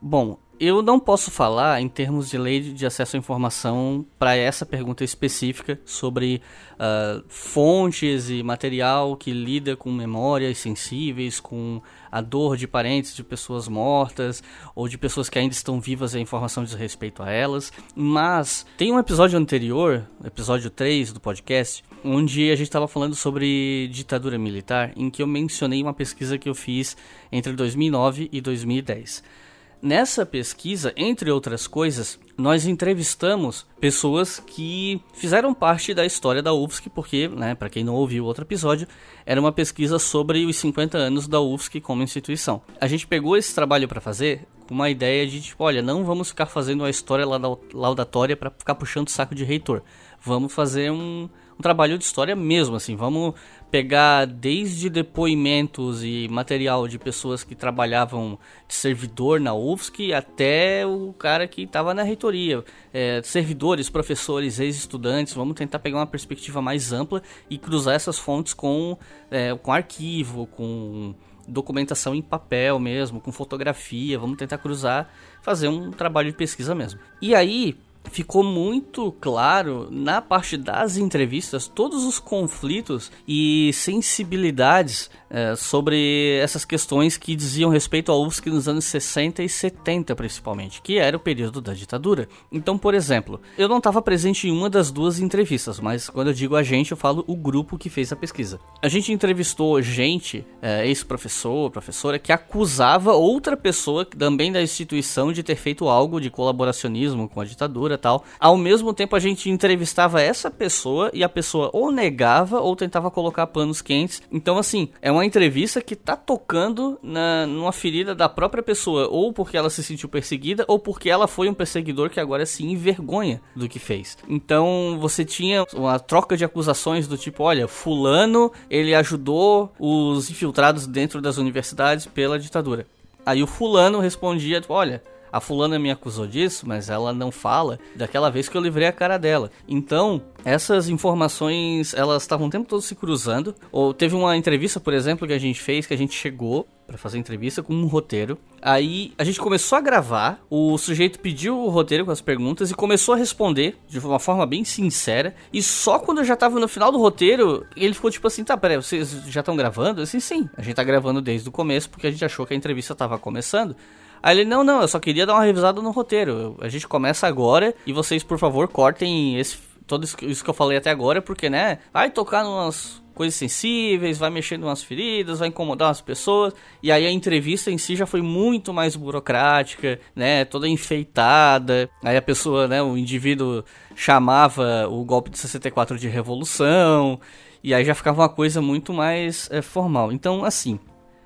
Bom, eu não posso falar em termos de lei de acesso à informação para essa pergunta específica sobre uh, fontes e material que lida com memórias sensíveis, com a dor de parentes de pessoas mortas ou de pessoas que ainda estão vivas e a informação diz respeito a elas. Mas tem um episódio anterior, episódio 3 do podcast, onde a gente estava falando sobre ditadura militar, em que eu mencionei uma pesquisa que eu fiz entre 2009 e 2010. Nessa pesquisa, entre outras coisas, nós entrevistamos pessoas que fizeram parte da história da UFSC, porque, né, para quem não ouviu o outro episódio, era uma pesquisa sobre os 50 anos da UFSC como instituição. A gente pegou esse trabalho para fazer com uma ideia de tipo, olha, não vamos ficar fazendo uma história laudatória para ficar puxando o saco de reitor. Vamos fazer um, um trabalho de história mesmo, assim, vamos pegar desde depoimentos e material de pessoas que trabalhavam de servidor na UFSC até o cara que estava na reitoria, é, servidores, professores, ex-estudantes, vamos tentar pegar uma perspectiva mais ampla e cruzar essas fontes com, é, com arquivo, com documentação em papel mesmo, com fotografia, vamos tentar cruzar, fazer um trabalho de pesquisa mesmo. E aí, ficou muito claro na parte das entrevistas todos os conflitos e sensibilidades é, sobre essas questões que diziam respeito ao UFSC nos anos 60 e 70 principalmente, que era o período da ditadura. Então, por exemplo, eu não estava presente em uma das duas entrevistas, mas quando eu digo a gente, eu falo o grupo que fez a pesquisa. A gente entrevistou gente, é, ex-professor, professora, que acusava outra pessoa também da instituição de ter feito algo de colaboracionismo com a ditadura tal. Ao mesmo tempo, a gente entrevistava essa pessoa e a pessoa ou negava ou tentava colocar panos quentes. Então, assim, é uma entrevista que tá tocando na, numa ferida da própria pessoa, ou porque ela se sentiu perseguida, ou porque ela foi um perseguidor que agora se envergonha do que fez. Então você tinha uma troca de acusações do tipo: olha, Fulano ele ajudou os infiltrados dentro das universidades pela ditadura. Aí o Fulano respondia: olha, a fulana me acusou disso, mas ela não fala daquela vez que eu livrei a cara dela. Então, essas informações, elas estavam o tempo todo se cruzando. Ou teve uma entrevista, por exemplo, que a gente fez, que a gente chegou para fazer entrevista com um roteiro. Aí a gente começou a gravar, o sujeito pediu o roteiro com as perguntas e começou a responder de uma forma bem sincera. E só quando eu já tava no final do roteiro, ele ficou tipo assim: tá, peraí, vocês já estão gravando? Assim, sim, a gente tá gravando desde o começo porque a gente achou que a entrevista tava começando. Aí ele, não, não, eu só queria dar uma revisada no roteiro. A gente começa agora e vocês, por favor, cortem esse, tudo isso que eu falei até agora, porque, né, vai tocar umas coisas sensíveis, vai mexer em umas feridas, vai incomodar as pessoas. E aí a entrevista em si já foi muito mais burocrática, né, toda enfeitada. Aí a pessoa, né, o indivíduo chamava o golpe de 64 de revolução. E aí já ficava uma coisa muito mais é, formal. Então, assim,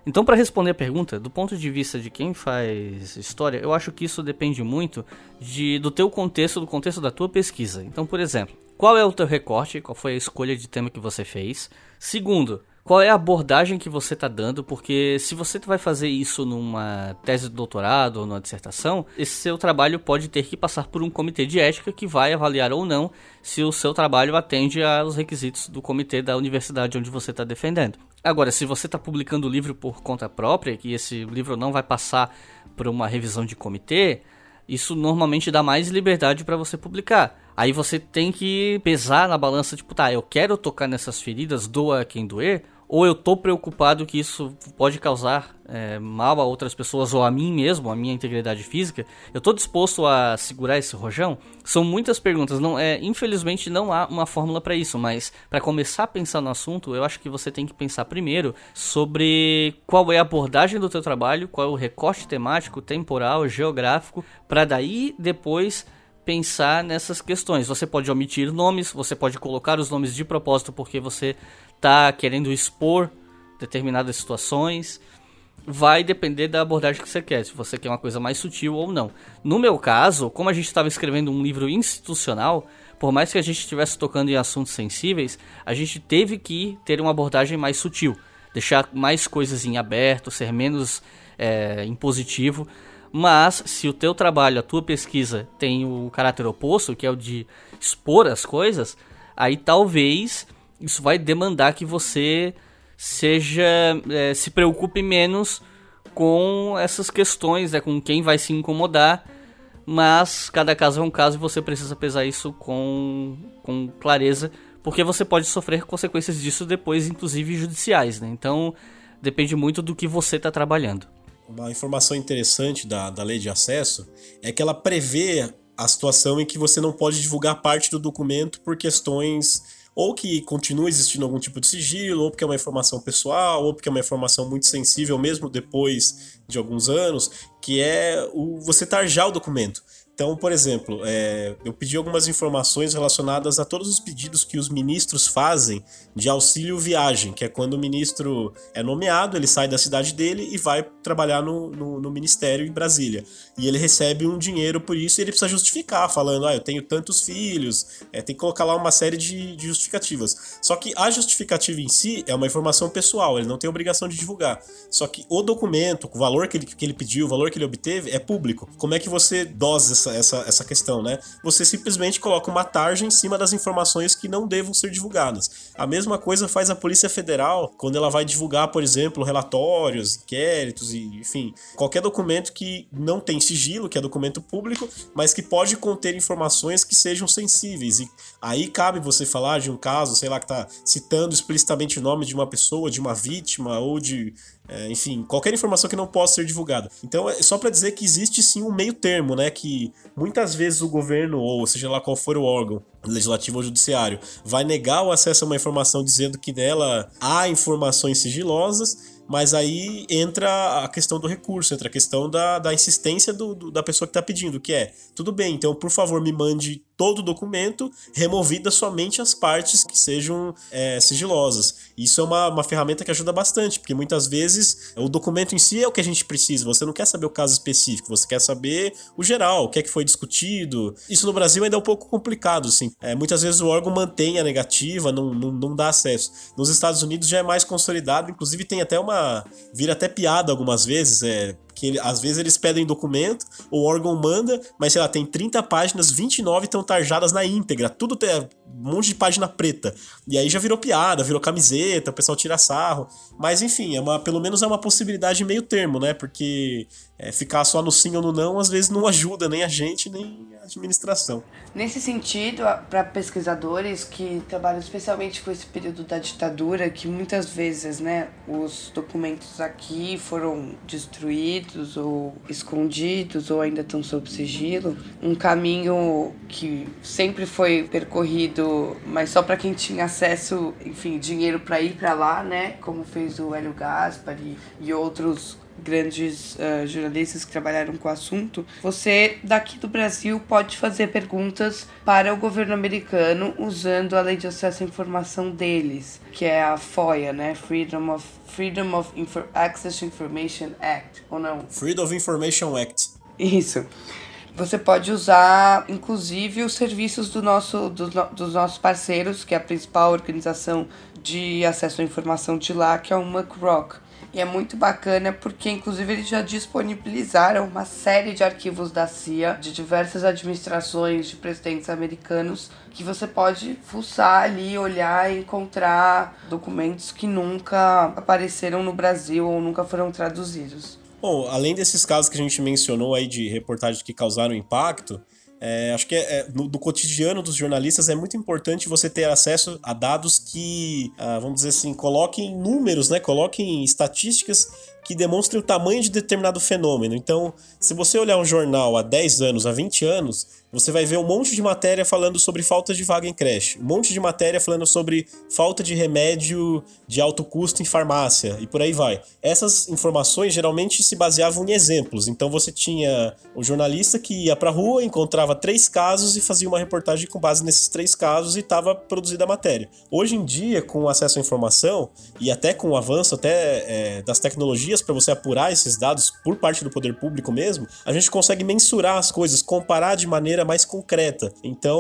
então, para responder a pergunta, do ponto de vista de quem faz história, eu acho que isso depende muito de, do teu contexto, do contexto da tua pesquisa. Então, por exemplo, qual é o teu recorte? Qual foi a escolha de tema que você fez? Segundo, qual é a abordagem que você está dando, porque se você vai fazer isso numa tese de doutorado ou numa dissertação, esse seu trabalho pode ter que passar por um comitê de ética que vai avaliar ou não se o seu trabalho atende aos requisitos do comitê da universidade onde você está defendendo. Agora, se você está publicando o livro por conta própria, que esse livro não vai passar por uma revisão de comitê, isso normalmente dá mais liberdade para você publicar. Aí você tem que pesar na balança, tipo, tá, eu quero tocar nessas feridas, doa quem doer, ou eu tô preocupado que isso pode causar é, mal a outras pessoas ou a mim mesmo, a minha integridade física, eu tô disposto a segurar esse rojão? São muitas perguntas, não é, infelizmente não há uma fórmula para isso, mas para começar a pensar no assunto, eu acho que você tem que pensar primeiro sobre qual é a abordagem do teu trabalho, qual é o recorte temático, temporal, geográfico, para daí depois pensar nessas questões. Você pode omitir nomes, você pode colocar os nomes de propósito porque você está querendo expor determinadas situações. Vai depender da abordagem que você quer, se você quer uma coisa mais sutil ou não. No meu caso, como a gente estava escrevendo um livro institucional, por mais que a gente estivesse tocando em assuntos sensíveis, a gente teve que ter uma abordagem mais sutil, deixar mais coisas em aberto, ser menos é, impositivo. Mas se o teu trabalho, a tua pesquisa tem o caráter oposto, que é o de expor as coisas, aí talvez isso vai demandar que você seja é, se preocupe menos com essas questões, né, com quem vai se incomodar, mas cada caso é um caso e você precisa pesar isso com, com clareza, porque você pode sofrer consequências disso depois, inclusive judiciais, né? Então depende muito do que você está trabalhando. Uma informação interessante da, da lei de acesso é que ela prevê a situação em que você não pode divulgar parte do documento por questões ou que continua existindo algum tipo de sigilo, ou porque é uma informação pessoal, ou porque é uma informação muito sensível, mesmo depois de alguns anos, que é o você tarjar o documento. Então, por exemplo, é, eu pedi algumas informações relacionadas a todos os pedidos que os ministros fazem de auxílio viagem, que é quando o ministro é nomeado, ele sai da cidade dele e vai trabalhar no, no, no ministério em Brasília. E ele recebe um dinheiro por isso e ele precisa justificar, falando, ah, eu tenho tantos filhos, é, tem que colocar lá uma série de, de justificativas. Só que a justificativa em si é uma informação pessoal, ele não tem obrigação de divulgar. Só que o documento, o valor que ele, que ele pediu, o valor que ele obteve, é público. Como é que você dosa essa, essa, essa questão, né? Você simplesmente coloca uma tarja em cima das informações que não devam ser divulgadas. A mesma coisa faz a Polícia Federal quando ela vai divulgar, por exemplo, relatórios, inquéritos e, enfim, qualquer documento que não tem sigilo, que é documento público, mas que pode conter informações que sejam sensíveis. E aí cabe você falar de um caso, sei lá, que tá citando explicitamente o nome de uma pessoa, de uma vítima ou de é, enfim, qualquer informação que não possa ser divulgada. Então, é só para dizer que existe sim um meio termo, né? Que muitas vezes o governo, ou seja lá qual for o órgão, legislativo ou judiciário, vai negar o acesso a uma informação dizendo que nela há informações sigilosas mas aí entra a questão do recurso, entra a questão da, da insistência do, do da pessoa que está pedindo, que é, tudo bem, então por favor me mande todo o documento, removida somente as partes que sejam é, sigilosas. Isso é uma, uma ferramenta que ajuda bastante, porque muitas vezes o documento em si é o que a gente precisa, você não quer saber o caso específico, você quer saber o geral, o que é que foi discutido. Isso no Brasil ainda é um pouco complicado, assim. É, muitas vezes o órgão mantém a negativa, não, não, não dá acesso. Nos Estados Unidos já é mais consolidado, inclusive tem até uma. vira até piada algumas vezes, é que ele, às vezes eles pedem documento, o órgão manda, mas sei lá, tem 30 páginas, 29 estão tarjadas na íntegra, tudo um monte de página preta. E aí já virou piada, virou camiseta, o pessoal tira sarro. Mas enfim, é uma, pelo menos é uma possibilidade meio termo, né? Porque é, ficar só no sim ou no não às vezes não ajuda nem a gente, nem a administração. Nesse sentido, para pesquisadores que trabalham especialmente com esse período da ditadura, que muitas vezes, né, os documentos aqui foram destruídos ou escondidos ou ainda estão sob sigilo, um caminho que sempre foi percorrido, mas só para quem tinha acesso, enfim, dinheiro para ir para lá, né, como fez o Hélio Gaspar e, e outros grandes uh, jornalistas que trabalharam com o assunto, você daqui do Brasil pode fazer perguntas para o governo americano usando a lei de acesso à informação deles, que é a FOIA, né? Freedom of Freedom of Infor Access to Information Act, ou não? Freedom of Information Act. Isso. Você pode usar, inclusive, os serviços do nosso, dos, dos nossos parceiros, que é a principal organização de acesso à informação de lá, que é o MuckRock. E é muito bacana porque, inclusive, eles já disponibilizaram uma série de arquivos da CIA, de diversas administrações de presidentes americanos, que você pode fuçar ali, olhar e encontrar documentos que nunca apareceram no Brasil ou nunca foram traduzidos. Bom, além desses casos que a gente mencionou aí de reportagens que causaram impacto, é, acho que é, é, no, do cotidiano dos jornalistas é muito importante você ter acesso a dados que, ah, vamos dizer assim, coloquem números, né? Coloquem estatísticas que demonstrem o tamanho de determinado fenômeno. Então, se você olhar um jornal há 10 anos, há 20 anos, você vai ver um monte de matéria falando sobre falta de vaga em creche, um monte de matéria falando sobre falta de remédio de alto custo em farmácia e por aí vai. Essas informações geralmente se baseavam em exemplos. Então você tinha o jornalista que ia pra rua, encontrava três casos e fazia uma reportagem com base nesses três casos e estava produzida a matéria. Hoje em dia, com acesso à informação e até com o avanço até é, das tecnologias para você apurar esses dados por parte do poder público mesmo, a gente consegue mensurar as coisas, comparar de maneira mais concreta. Então,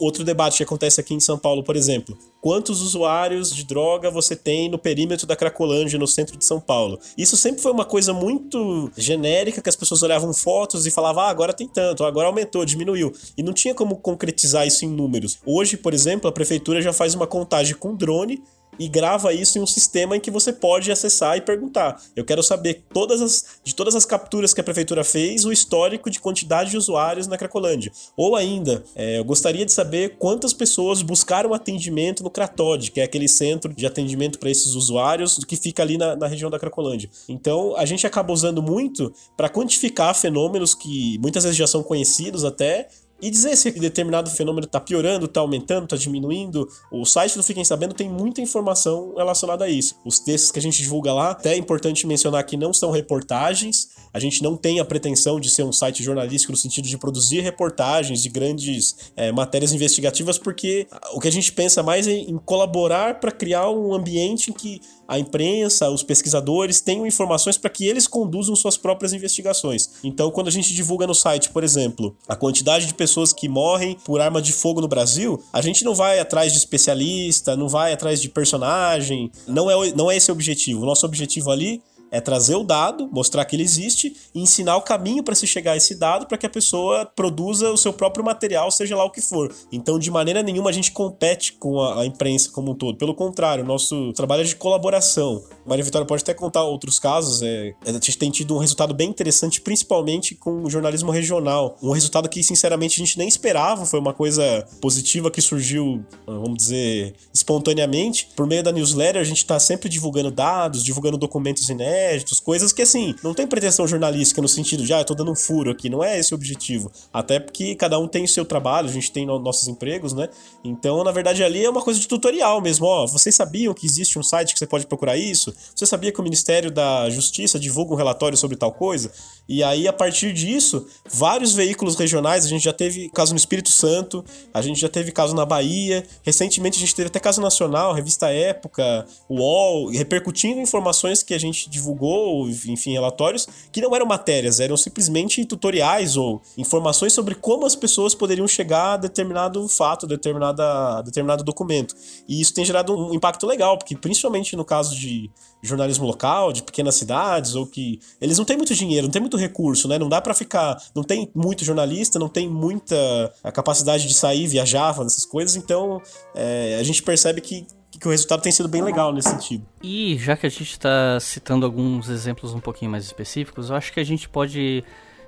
outro debate que acontece aqui em São Paulo, por exemplo, quantos usuários de droga você tem no perímetro da Cracolândia, no centro de São Paulo? Isso sempre foi uma coisa muito genérica, que as pessoas olhavam fotos e falavam, ah, agora tem tanto, agora aumentou, diminuiu. E não tinha como concretizar isso em números. Hoje, por exemplo, a prefeitura já faz uma contagem com drone e grava isso em um sistema em que você pode acessar e perguntar. Eu quero saber todas as, de todas as capturas que a prefeitura fez, o histórico de quantidade de usuários na Cracolândia. Ou ainda, é, eu gostaria de saber quantas pessoas buscaram atendimento no Cratod, que é aquele centro de atendimento para esses usuários que fica ali na, na região da Cracolândia. Então, a gente acaba usando muito para quantificar fenômenos que muitas vezes já são conhecidos até, e dizer se determinado fenômeno está piorando, está aumentando, está diminuindo. O site do Fiquem Sabendo tem muita informação relacionada a isso. Os textos que a gente divulga lá, até é importante mencionar que não são reportagens, a gente não tem a pretensão de ser um site jornalístico no sentido de produzir reportagens de grandes é, matérias investigativas, porque o que a gente pensa mais é em colaborar para criar um ambiente em que a imprensa, os pesquisadores tenham informações para que eles conduzam suas próprias investigações. Então, quando a gente divulga no site, por exemplo, a quantidade de pessoas que morrem por arma de fogo no Brasil, a gente não vai atrás de especialista, não vai atrás de personagem, não é, não é esse o objetivo. O nosso objetivo ali é trazer o dado, mostrar que ele existe e ensinar o caminho para se chegar a esse dado para que a pessoa produza o seu próprio material, seja lá o que for. Então, de maneira nenhuma, a gente compete com a, a imprensa como um todo. Pelo contrário, nosso trabalho é de colaboração. Maria Vitória pode até contar outros casos. É, a gente tem tido um resultado bem interessante, principalmente com o jornalismo regional. Um resultado que, sinceramente, a gente nem esperava. Foi uma coisa positiva que surgiu, vamos dizer, espontaneamente. Por meio da newsletter, a gente está sempre divulgando dados, divulgando documentos inéditos créditos, coisas que assim, não tem pretensão jornalística no sentido de, ah, eu tô dando um furo aqui, não é esse o objetivo. Até porque cada um tem o seu trabalho, a gente tem no, nossos empregos, né? Então, na verdade, ali é uma coisa de tutorial mesmo, ó, vocês sabiam que existe um site que você pode procurar isso? Você sabia que o Ministério da Justiça divulga um relatório sobre tal coisa? E aí, a partir disso, vários veículos regionais, a gente já teve caso no Espírito Santo, a gente já teve caso na Bahia, recentemente a gente teve até caso nacional, revista Época, UOL, repercutindo informações que a gente divulgou, enfim, relatórios, que não eram matérias, eram simplesmente tutoriais ou informações sobre como as pessoas poderiam chegar a determinado fato, determinada, determinado documento. E isso tem gerado um impacto legal, porque principalmente no caso de jornalismo local, de pequenas cidades, ou que eles não têm muito dinheiro, não tem muito recurso, né? Não dá para ficar, não tem muito jornalista, não tem muita a capacidade de sair, viajar, fazer essas coisas, então é, a gente percebe que que o resultado tem sido bem legal nesse sentido. E já que a gente está citando alguns exemplos um pouquinho mais específicos, eu acho que a gente pode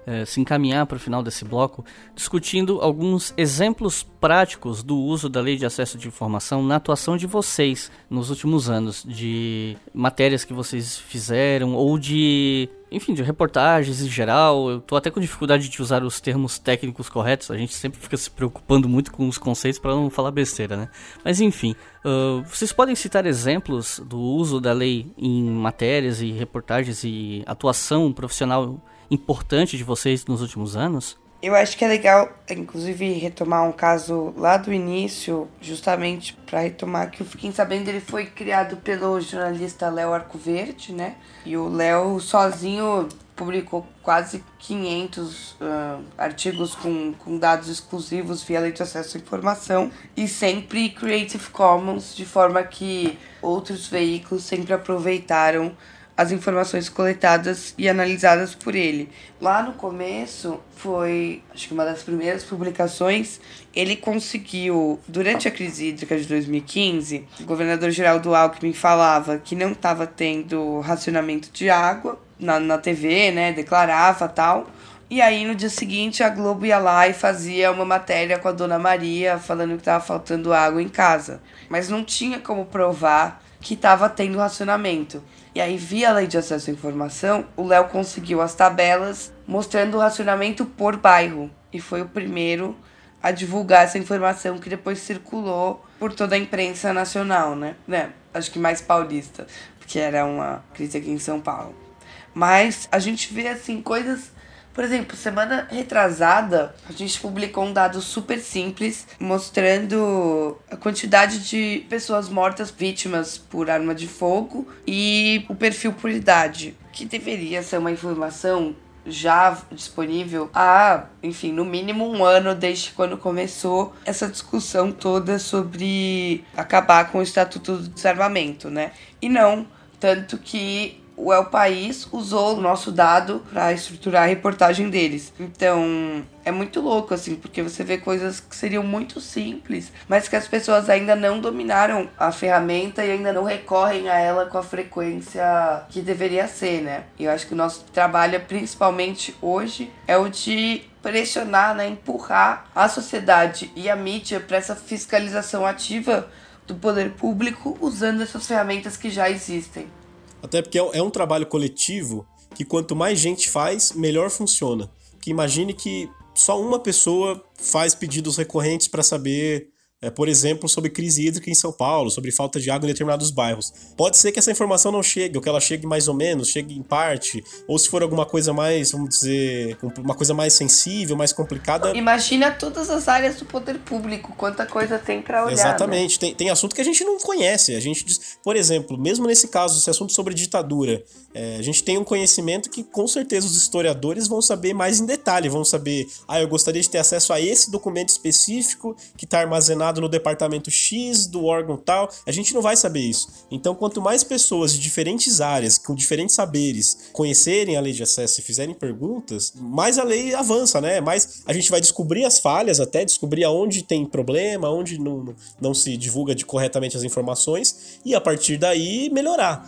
é, se encaminhar para o final desse bloco discutindo alguns exemplos práticos do uso da lei de acesso de informação na atuação de vocês nos últimos anos, de matérias que vocês fizeram ou de enfim, de reportagens em geral. Eu tô até com dificuldade de usar os termos técnicos corretos. A gente sempre fica se preocupando muito com os conceitos para não falar besteira, né? Mas enfim, uh, vocês podem citar exemplos do uso da lei em matérias e reportagens e atuação profissional importante de vocês nos últimos anos? Eu acho que é legal, inclusive, retomar um caso lá do início, justamente para retomar que o Fiquem Sabendo ele foi criado pelo jornalista Léo Arcoverde, né? E o Léo sozinho publicou quase 500 uh, artigos com, com dados exclusivos via lei de acesso à informação e sempre Creative Commons, de forma que outros veículos sempre aproveitaram as informações coletadas e analisadas por ele. Lá no começo, foi acho que uma das primeiras publicações, ele conseguiu, durante a crise hídrica de 2015, o governador Geraldo Alckmin falava que não estava tendo racionamento de água na, na TV, né, declarava tal. E aí no dia seguinte a Globo ia lá e fazia uma matéria com a dona Maria falando que estava faltando água em casa. Mas não tinha como provar que estava tendo racionamento. E aí, via lei de acesso à informação, o Léo conseguiu as tabelas mostrando o racionamento por bairro. E foi o primeiro a divulgar essa informação que depois circulou por toda a imprensa nacional, né? né? Acho que mais paulista, porque era uma crise aqui em São Paulo. Mas a gente vê assim coisas por exemplo, semana retrasada, a gente publicou um dado super simples mostrando a quantidade de pessoas mortas vítimas por arma de fogo e o perfil por idade, que deveria ser uma informação já disponível há, enfim, no mínimo um ano desde quando começou essa discussão toda sobre acabar com o Estatuto do Desarmamento, né? E não, tanto que o El País usou o nosso dado para estruturar a reportagem deles. Então, é muito louco, assim, porque você vê coisas que seriam muito simples, mas que as pessoas ainda não dominaram a ferramenta e ainda não recorrem a ela com a frequência que deveria ser, né? E eu acho que o nosso trabalho, principalmente hoje, é o de pressionar, né, empurrar a sociedade e a mídia para essa fiscalização ativa do poder público usando essas ferramentas que já existem. Até porque é, é um trabalho coletivo que quanto mais gente faz, melhor funciona. Que imagine que só uma pessoa faz pedidos recorrentes para saber é, por exemplo, sobre crise hídrica em São Paulo, sobre falta de água em determinados bairros. Pode ser que essa informação não chegue, ou que ela chegue mais ou menos, chegue em parte, ou se for alguma coisa mais, vamos dizer, uma coisa mais sensível, mais complicada. Imagina todas as áreas do poder público, quanta coisa tem para olhar. Exatamente, né? tem, tem assunto que a gente não conhece. A gente diz, por exemplo, mesmo nesse caso, esse assunto sobre ditadura, é, a gente tem um conhecimento que com certeza os historiadores vão saber mais em detalhe, vão saber, ah, eu gostaria de ter acesso a esse documento específico que está armazenado no departamento X do órgão tal. A gente não vai saber isso. Então, quanto mais pessoas de diferentes áreas, com diferentes saberes, conhecerem a lei de acesso e fizerem perguntas, mais a lei avança, né? Mais a gente vai descobrir as falhas, até descobrir aonde tem problema, onde não, não se divulga de corretamente as informações, e a partir daí melhorar.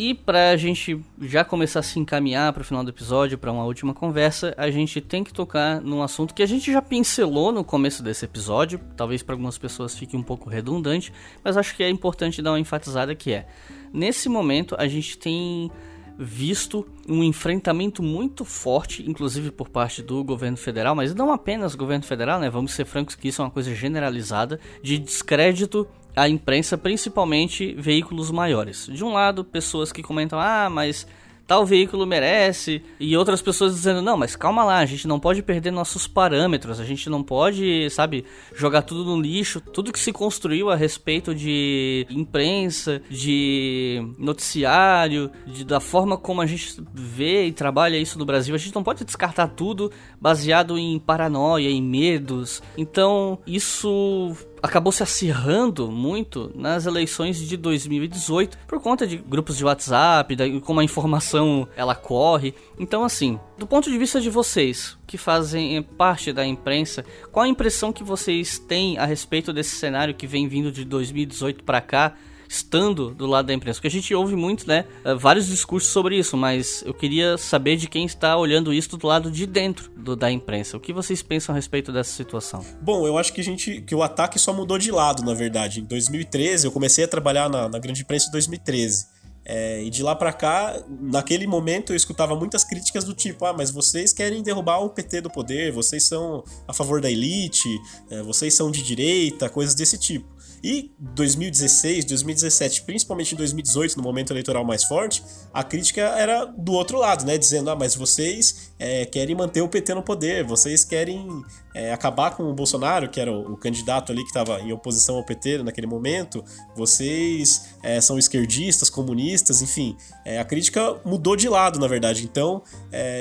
E para a gente já começar a se encaminhar para o final do episódio, para uma última conversa, a gente tem que tocar num assunto que a gente já pincelou no começo desse episódio. Talvez para algumas pessoas fique um pouco redundante, mas acho que é importante dar uma enfatizada que é. Nesse momento a gente tem visto um enfrentamento muito forte, inclusive por parte do governo federal, mas não apenas governo federal, né? Vamos ser francos que isso é uma coisa generalizada de descrédito a imprensa, principalmente veículos maiores. De um lado, pessoas que comentam: ah, mas tal veículo merece, e outras pessoas dizendo: não, mas calma lá, a gente não pode perder nossos parâmetros, a gente não pode, sabe, jogar tudo no lixo. Tudo que se construiu a respeito de imprensa, de noticiário, de, da forma como a gente vê e trabalha isso no Brasil, a gente não pode descartar tudo baseado em paranoia, em medos. Então, isso acabou se acirrando muito nas eleições de 2018 por conta de grupos de WhatsApp, da, como a informação ela corre. Então, assim, do ponto de vista de vocês que fazem parte da imprensa, qual a impressão que vocês têm a respeito desse cenário que vem vindo de 2018 para cá? Estando do lado da imprensa. Porque a gente ouve muito, né, eh, vários discursos sobre isso, mas eu queria saber de quem está olhando isso do lado de dentro do, da imprensa. O que vocês pensam a respeito dessa situação? Bom, eu acho que a gente que o ataque só mudou de lado, na verdade. Em 2013, eu comecei a trabalhar na, na grande imprensa em 2013. É, e de lá para cá, naquele momento eu escutava muitas críticas do tipo: ah, mas vocês querem derrubar o PT do poder, vocês são a favor da elite, é, vocês são de direita, coisas desse tipo. E 2016, 2017, principalmente em 2018, no momento eleitoral mais forte, a crítica era do outro lado, né? Dizendo, ah, mas vocês é, querem manter o PT no poder, vocês querem é, acabar com o Bolsonaro, que era o, o candidato ali que estava em oposição ao PT naquele momento, vocês é, são esquerdistas, comunistas, enfim. A crítica mudou de lado, na verdade. Então,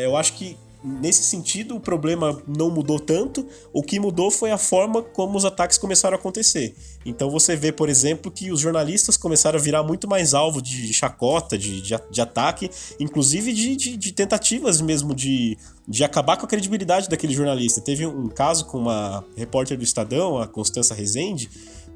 eu acho que nesse sentido, o problema não mudou tanto. O que mudou foi a forma como os ataques começaram a acontecer. Então você vê, por exemplo, que os jornalistas começaram a virar muito mais alvo de chacota, de, de, de ataque, inclusive de, de, de, tentativas mesmo de, de acabar com a credibilidade daquele jornalista. Teve um caso com uma repórter do Estadão, a Constança Rezende,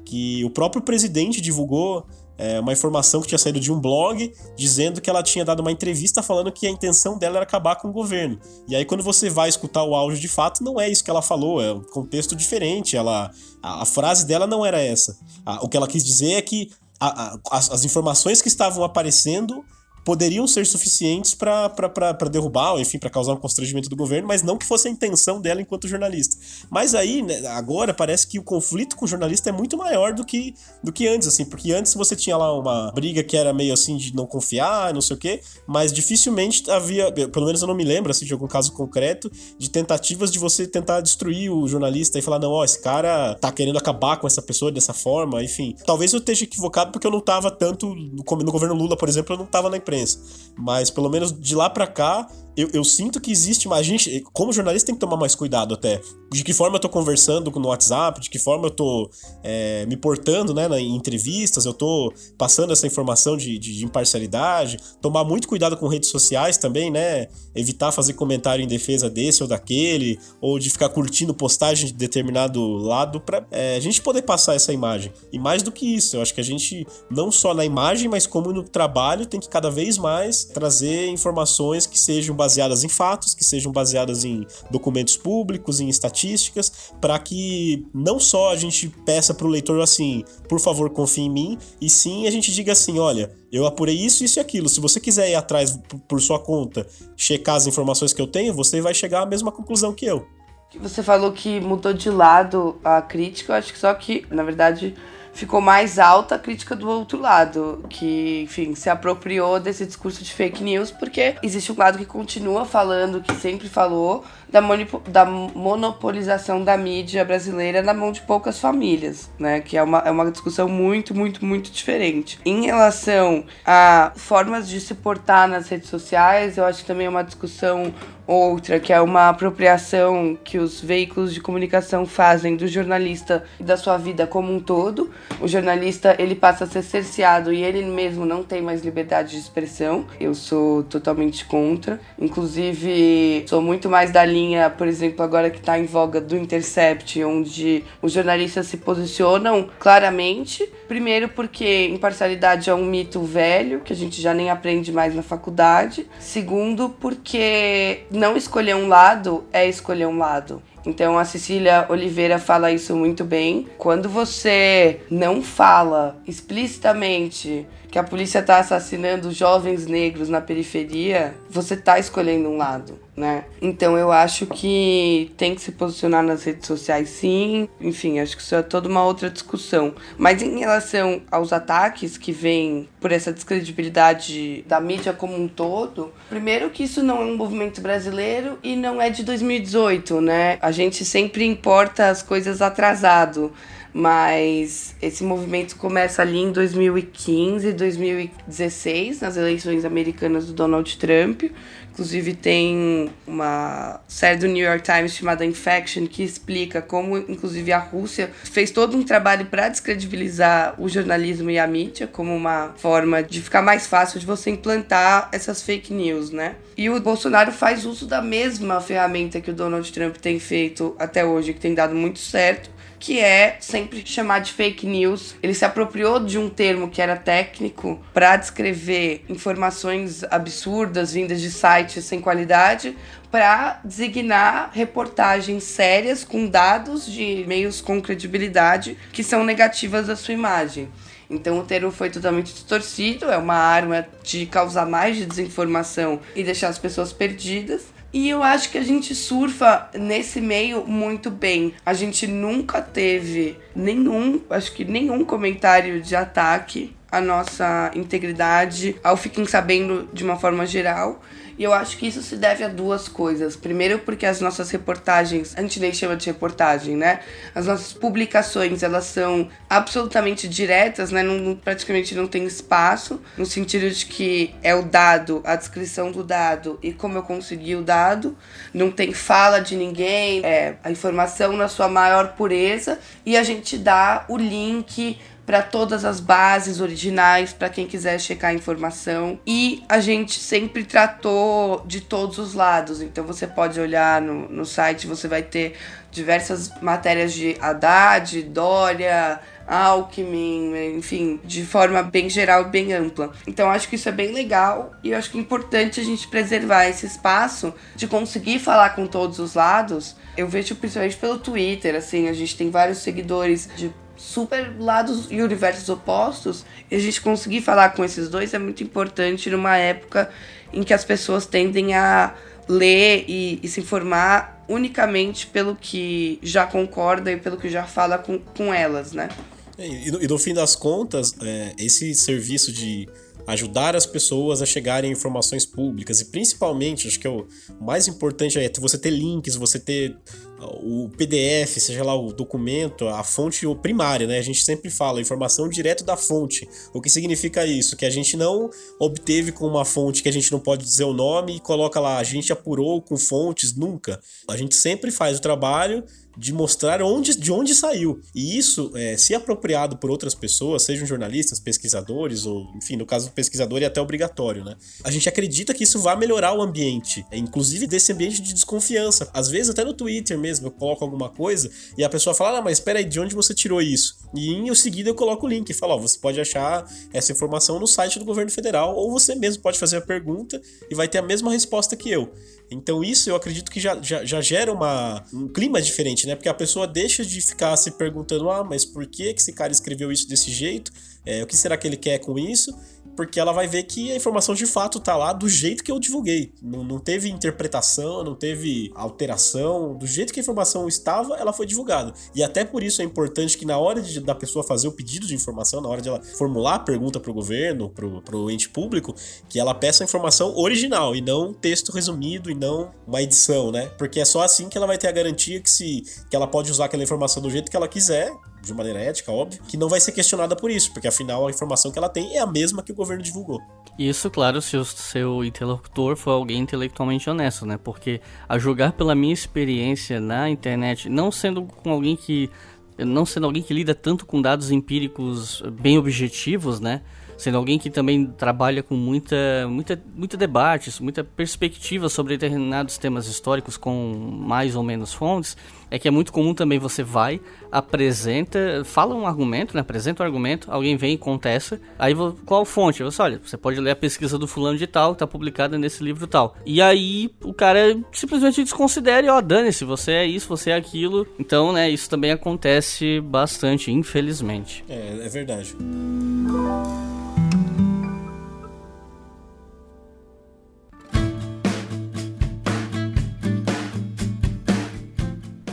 que o próprio presidente divulgou é, uma informação que tinha saído de um blog dizendo que ela tinha dado uma entrevista falando que a intenção dela era acabar com o governo. E aí, quando você vai escutar o áudio de fato, não é isso que ela falou, é um contexto diferente. Ela, a, a frase dela não era essa. A, o que ela quis dizer é que a, as, as informações que estavam aparecendo poderiam ser suficientes para derrubar, ou enfim, para causar um constrangimento do governo, mas não que fosse a intenção dela enquanto jornalista. Mas aí, né, agora, parece que o conflito com o jornalista é muito maior do que, do que antes, assim, porque antes você tinha lá uma briga que era meio assim de não confiar, não sei o quê, mas dificilmente havia, pelo menos eu não me lembro, assim, de algum caso concreto, de tentativas de você tentar destruir o jornalista e falar, não, ó, esse cara tá querendo acabar com essa pessoa dessa forma, enfim. Talvez eu esteja equivocado porque eu não tava tanto, no, no governo Lula, por exemplo, eu não tava na imprensa imprensa. Mas pelo menos de lá para cá, eu, eu, sinto que existe mais gente. Como jornalista, tem que tomar mais cuidado até. De que forma eu tô conversando no WhatsApp, de que forma eu tô é, me portando né, em entrevistas, eu tô passando essa informação de, de, de, imparcialidade. Tomar muito cuidado com redes sociais também, né? Evitar fazer comentário em defesa desse ou daquele, ou de ficar curtindo postagem de determinado lado, pra é, a gente poder passar essa imagem. E mais do que isso, eu acho que a gente, não só na imagem, mas como no trabalho, tem que cada vez mais trazer informações que sejam baseadas em fatos, que sejam baseadas em documentos públicos, em estatísticas, para que não só a gente peça para o leitor assim, por favor, confie em mim, e sim a gente diga assim, olha, eu apurei isso, isso e aquilo. Se você quiser ir atrás por sua conta, checar as informações que eu tenho, você vai chegar à mesma conclusão que eu. Você falou que mudou de lado a crítica, eu acho que só que, na verdade, ficou mais alta a crítica do outro lado, que, enfim, se apropriou desse discurso de fake news, porque existe um lado que continua falando, que sempre falou, da, da monopolização da mídia brasileira na mão de poucas famílias, né? Que é uma, é uma discussão muito, muito, muito diferente. Em relação a formas de se portar nas redes sociais, eu acho que também é uma discussão outra, que é uma apropriação que os veículos de comunicação fazem do jornalista e da sua vida como um todo. O jornalista, ele passa a ser cerceado e ele mesmo não tem mais liberdade de expressão. Eu sou totalmente contra. Inclusive, sou muito mais da linha por exemplo, agora que está em voga do Intercept, onde os jornalistas se posicionam claramente. Primeiro, porque imparcialidade é um mito velho, que a gente já nem aprende mais na faculdade. Segundo, porque não escolher um lado é escolher um lado. Então a Cecília Oliveira fala isso muito bem. Quando você não fala explicitamente que a polícia está assassinando jovens negros na periferia, você está escolhendo um lado, né? Então eu acho que tem que se posicionar nas redes sociais sim. Enfim, acho que isso é toda uma outra discussão. Mas em relação aos ataques que vêm por essa descredibilidade da mídia como um todo, primeiro que isso não é um movimento brasileiro e não é de 2018, né? A gente sempre importa as coisas atrasado mas esse movimento começa ali em 2015, 2016, nas eleições americanas do Donald Trump. Inclusive tem uma série do New York Times chamada Infection que explica como, inclusive, a Rússia fez todo um trabalho para descredibilizar o jornalismo e a mídia como uma forma de ficar mais fácil de você implantar essas fake news, né? E o Bolsonaro faz uso da mesma ferramenta que o Donald Trump tem feito até hoje, que tem dado muito certo, que é sempre chamar de fake news. Ele se apropriou de um termo que era técnico para descrever informações absurdas vindas de sites sem qualidade, para designar reportagens sérias com dados de meios com credibilidade que são negativas à sua imagem. Então o termo foi totalmente distorcido, é uma arma de causar mais de desinformação e deixar as pessoas perdidas. E eu acho que a gente surfa nesse meio muito bem. A gente nunca teve nenhum, acho que nenhum comentário de ataque à nossa integridade ao fiquem sabendo de uma forma geral. E eu acho que isso se deve a duas coisas. Primeiro, porque as nossas reportagens, a gente nem chama de reportagem, né? As nossas publicações, elas são absolutamente diretas, né? Não, praticamente não tem espaço, no sentido de que é o dado, a descrição do dado e como eu consegui o dado. Não tem fala de ninguém, é a informação na sua maior pureza e a gente dá o link para todas as bases originais, para quem quiser checar a informação. E a gente sempre tratou de todos os lados. Então você pode olhar no, no site, você vai ter diversas matérias de Haddad, Dória, Alckmin, enfim, de forma bem geral e bem ampla. Então acho que isso é bem legal e eu acho que é importante a gente preservar esse espaço de conseguir falar com todos os lados. Eu vejo principalmente pelo Twitter, assim, a gente tem vários seguidores de super lados e universos opostos, e a gente conseguir falar com esses dois é muito importante numa época em que as pessoas tendem a ler e, e se informar unicamente pelo que já concorda e pelo que já fala com, com elas, né? E, e, no, fim das contas, é, esse serviço de ajudar as pessoas a chegarem a informações públicas e principalmente, acho que é o mais importante é você ter links, você ter o PDF, seja lá o documento, a fonte primária, né? A gente sempre fala informação direto da fonte. O que significa isso? Que a gente não obteve com uma fonte que a gente não pode dizer o nome e coloca lá, a gente apurou com fontes, nunca. A gente sempre faz o trabalho de mostrar onde, de onde saiu. E isso, é, se apropriado por outras pessoas, sejam jornalistas, pesquisadores, ou, enfim, no caso do pesquisador é até obrigatório, né? A gente acredita que isso vai melhorar o ambiente, inclusive desse ambiente de desconfiança. Às vezes, até no Twitter mesmo, eu coloco alguma coisa e a pessoa fala, ah, mas espera aí, de onde você tirou isso? E em seguida eu coloco o link e falo, ó, você pode achar essa informação no site do governo federal ou você mesmo pode fazer a pergunta e vai ter a mesma resposta que eu. Então isso eu acredito que já, já, já gera uma, um clima diferente, né? Porque a pessoa deixa de ficar se perguntando, ah, mas por que, que esse cara escreveu isso desse jeito? É, o que será que ele quer com isso? Porque ela vai ver que a informação de fato tá lá do jeito que eu divulguei. Não, não teve interpretação, não teve alteração. Do jeito que a informação estava, ela foi divulgada. E até por isso é importante que na hora de, da pessoa fazer o pedido de informação, na hora de ela formular a pergunta para o governo, para o ente público, que ela peça a informação original e não texto resumido e não uma edição, né? Porque é só assim que ela vai ter a garantia que se que ela pode usar aquela informação do jeito que ela quiser, de maneira ética, óbvio, que não vai ser questionada por isso, porque afinal a informação que ela tem é a mesma que o governo divulgou. Isso, claro, se o seu interlocutor for alguém intelectualmente honesto, né? Porque a julgar pela minha experiência na internet, não sendo com alguém que não sendo alguém que lida tanto com dados empíricos bem objetivos, né? sendo alguém que também trabalha com muita, muita, muita debates, muita perspectiva sobre determinados temas históricos com mais ou menos fontes, é que é muito comum também você vai, apresenta, fala um argumento, né, apresenta um argumento, alguém vem e contesta, aí qual fonte? Você olha, você pode ler a pesquisa do fulano de tal, está publicada nesse livro tal. E aí o cara simplesmente desconsidera e ó, dane-se, você é isso, você é aquilo. Então, né, isso também acontece bastante, infelizmente. É, é verdade.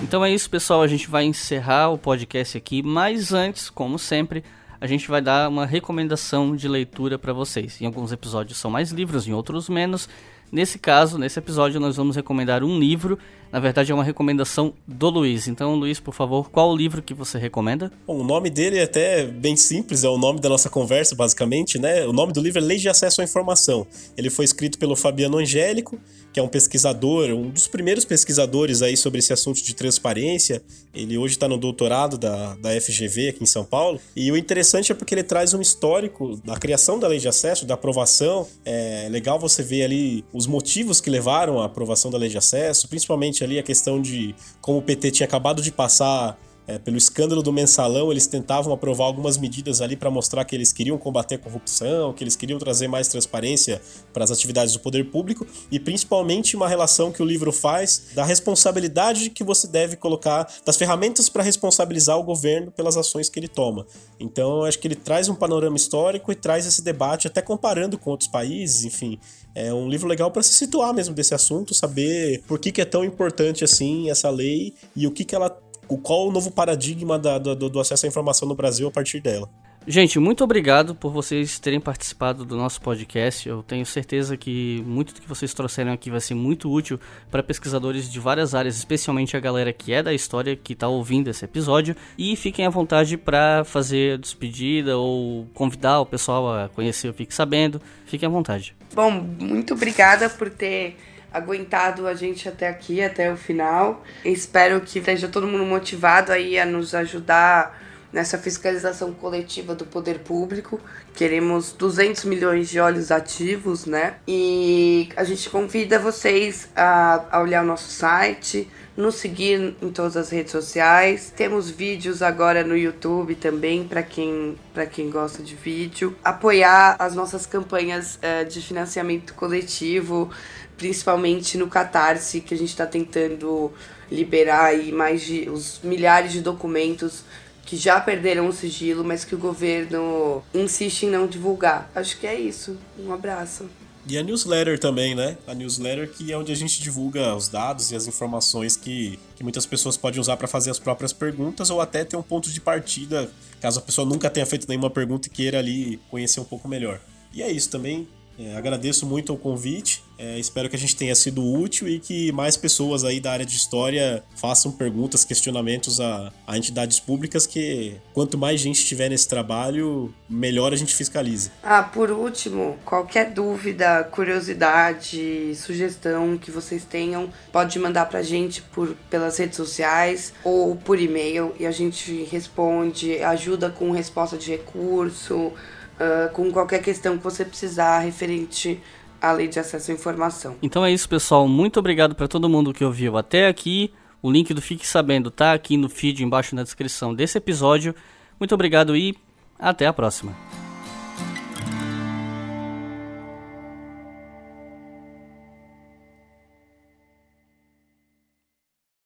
Então é isso, pessoal. A gente vai encerrar o podcast aqui, mas antes, como sempre, a gente vai dar uma recomendação de leitura para vocês. Em alguns episódios são mais livros, em outros menos. Nesse caso, nesse episódio, nós vamos recomendar um livro. Na verdade, é uma recomendação do Luiz. Então, Luiz, por favor, qual o livro que você recomenda? Bom, o nome dele é até bem simples, é o nome da nossa conversa, basicamente, né? O nome do livro é Lei de Acesso à Informação. Ele foi escrito pelo Fabiano Angélico que é um pesquisador, um dos primeiros pesquisadores aí sobre esse assunto de transparência. Ele hoje está no doutorado da, da FGV aqui em São Paulo. E o interessante é porque ele traz um histórico da criação da lei de acesso, da aprovação. É legal você ver ali os motivos que levaram à aprovação da lei de acesso, principalmente ali a questão de como o PT tinha acabado de passar é, pelo escândalo do mensalão, eles tentavam aprovar algumas medidas ali para mostrar que eles queriam combater a corrupção, que eles queriam trazer mais transparência para as atividades do poder público e principalmente uma relação que o livro faz da responsabilidade que você deve colocar, das ferramentas para responsabilizar o governo pelas ações que ele toma. Então, acho que ele traz um panorama histórico e traz esse debate, até comparando com outros países, enfim. É um livro legal para se situar mesmo desse assunto, saber por que, que é tão importante assim essa lei e o que, que ela qual o novo paradigma da, do, do acesso à informação no Brasil a partir dela. Gente, muito obrigado por vocês terem participado do nosso podcast. Eu tenho certeza que muito do que vocês trouxeram aqui vai ser muito útil para pesquisadores de várias áreas, especialmente a galera que é da história que está ouvindo esse episódio. E fiquem à vontade para fazer a despedida ou convidar o pessoal a conhecer o Fique Sabendo. Fiquem à vontade. Bom, muito obrigada por ter aguentado a gente até aqui, até o final. Espero que esteja todo mundo motivado aí a nos ajudar nessa fiscalização coletiva do poder público. Queremos 200 milhões de olhos ativos, né? E a gente convida vocês a, a olhar o nosso site, nos seguir em todas as redes sociais. Temos vídeos agora no YouTube também para quem para quem gosta de vídeo. Apoiar as nossas campanhas uh, de financiamento coletivo principalmente no Catarse, que a gente está tentando liberar aí mais de os milhares de documentos que já perderam o sigilo, mas que o governo insiste em não divulgar. Acho que é isso. Um abraço. E a newsletter também, né? A newsletter que é onde a gente divulga os dados e as informações que, que muitas pessoas podem usar para fazer as próprias perguntas ou até ter um ponto de partida, caso a pessoa nunca tenha feito nenhuma pergunta e queira ali conhecer um pouco melhor. E é isso também. É, agradeço muito o convite. É, espero que a gente tenha sido útil e que mais pessoas aí da área de história façam perguntas, questionamentos a, a entidades públicas, que quanto mais gente tiver nesse trabalho, melhor a gente fiscalize. Ah, por último, qualquer dúvida, curiosidade, sugestão que vocês tenham, pode mandar pra gente por, pelas redes sociais ou por e-mail e a gente responde, ajuda com resposta de recurso uh, com qualquer questão que você precisar referente à lei de acesso à informação. Então é isso, pessoal. Muito obrigado para todo mundo que ouviu até aqui. O link do Fique Sabendo tá aqui no feed embaixo na descrição desse episódio. Muito obrigado e até a próxima.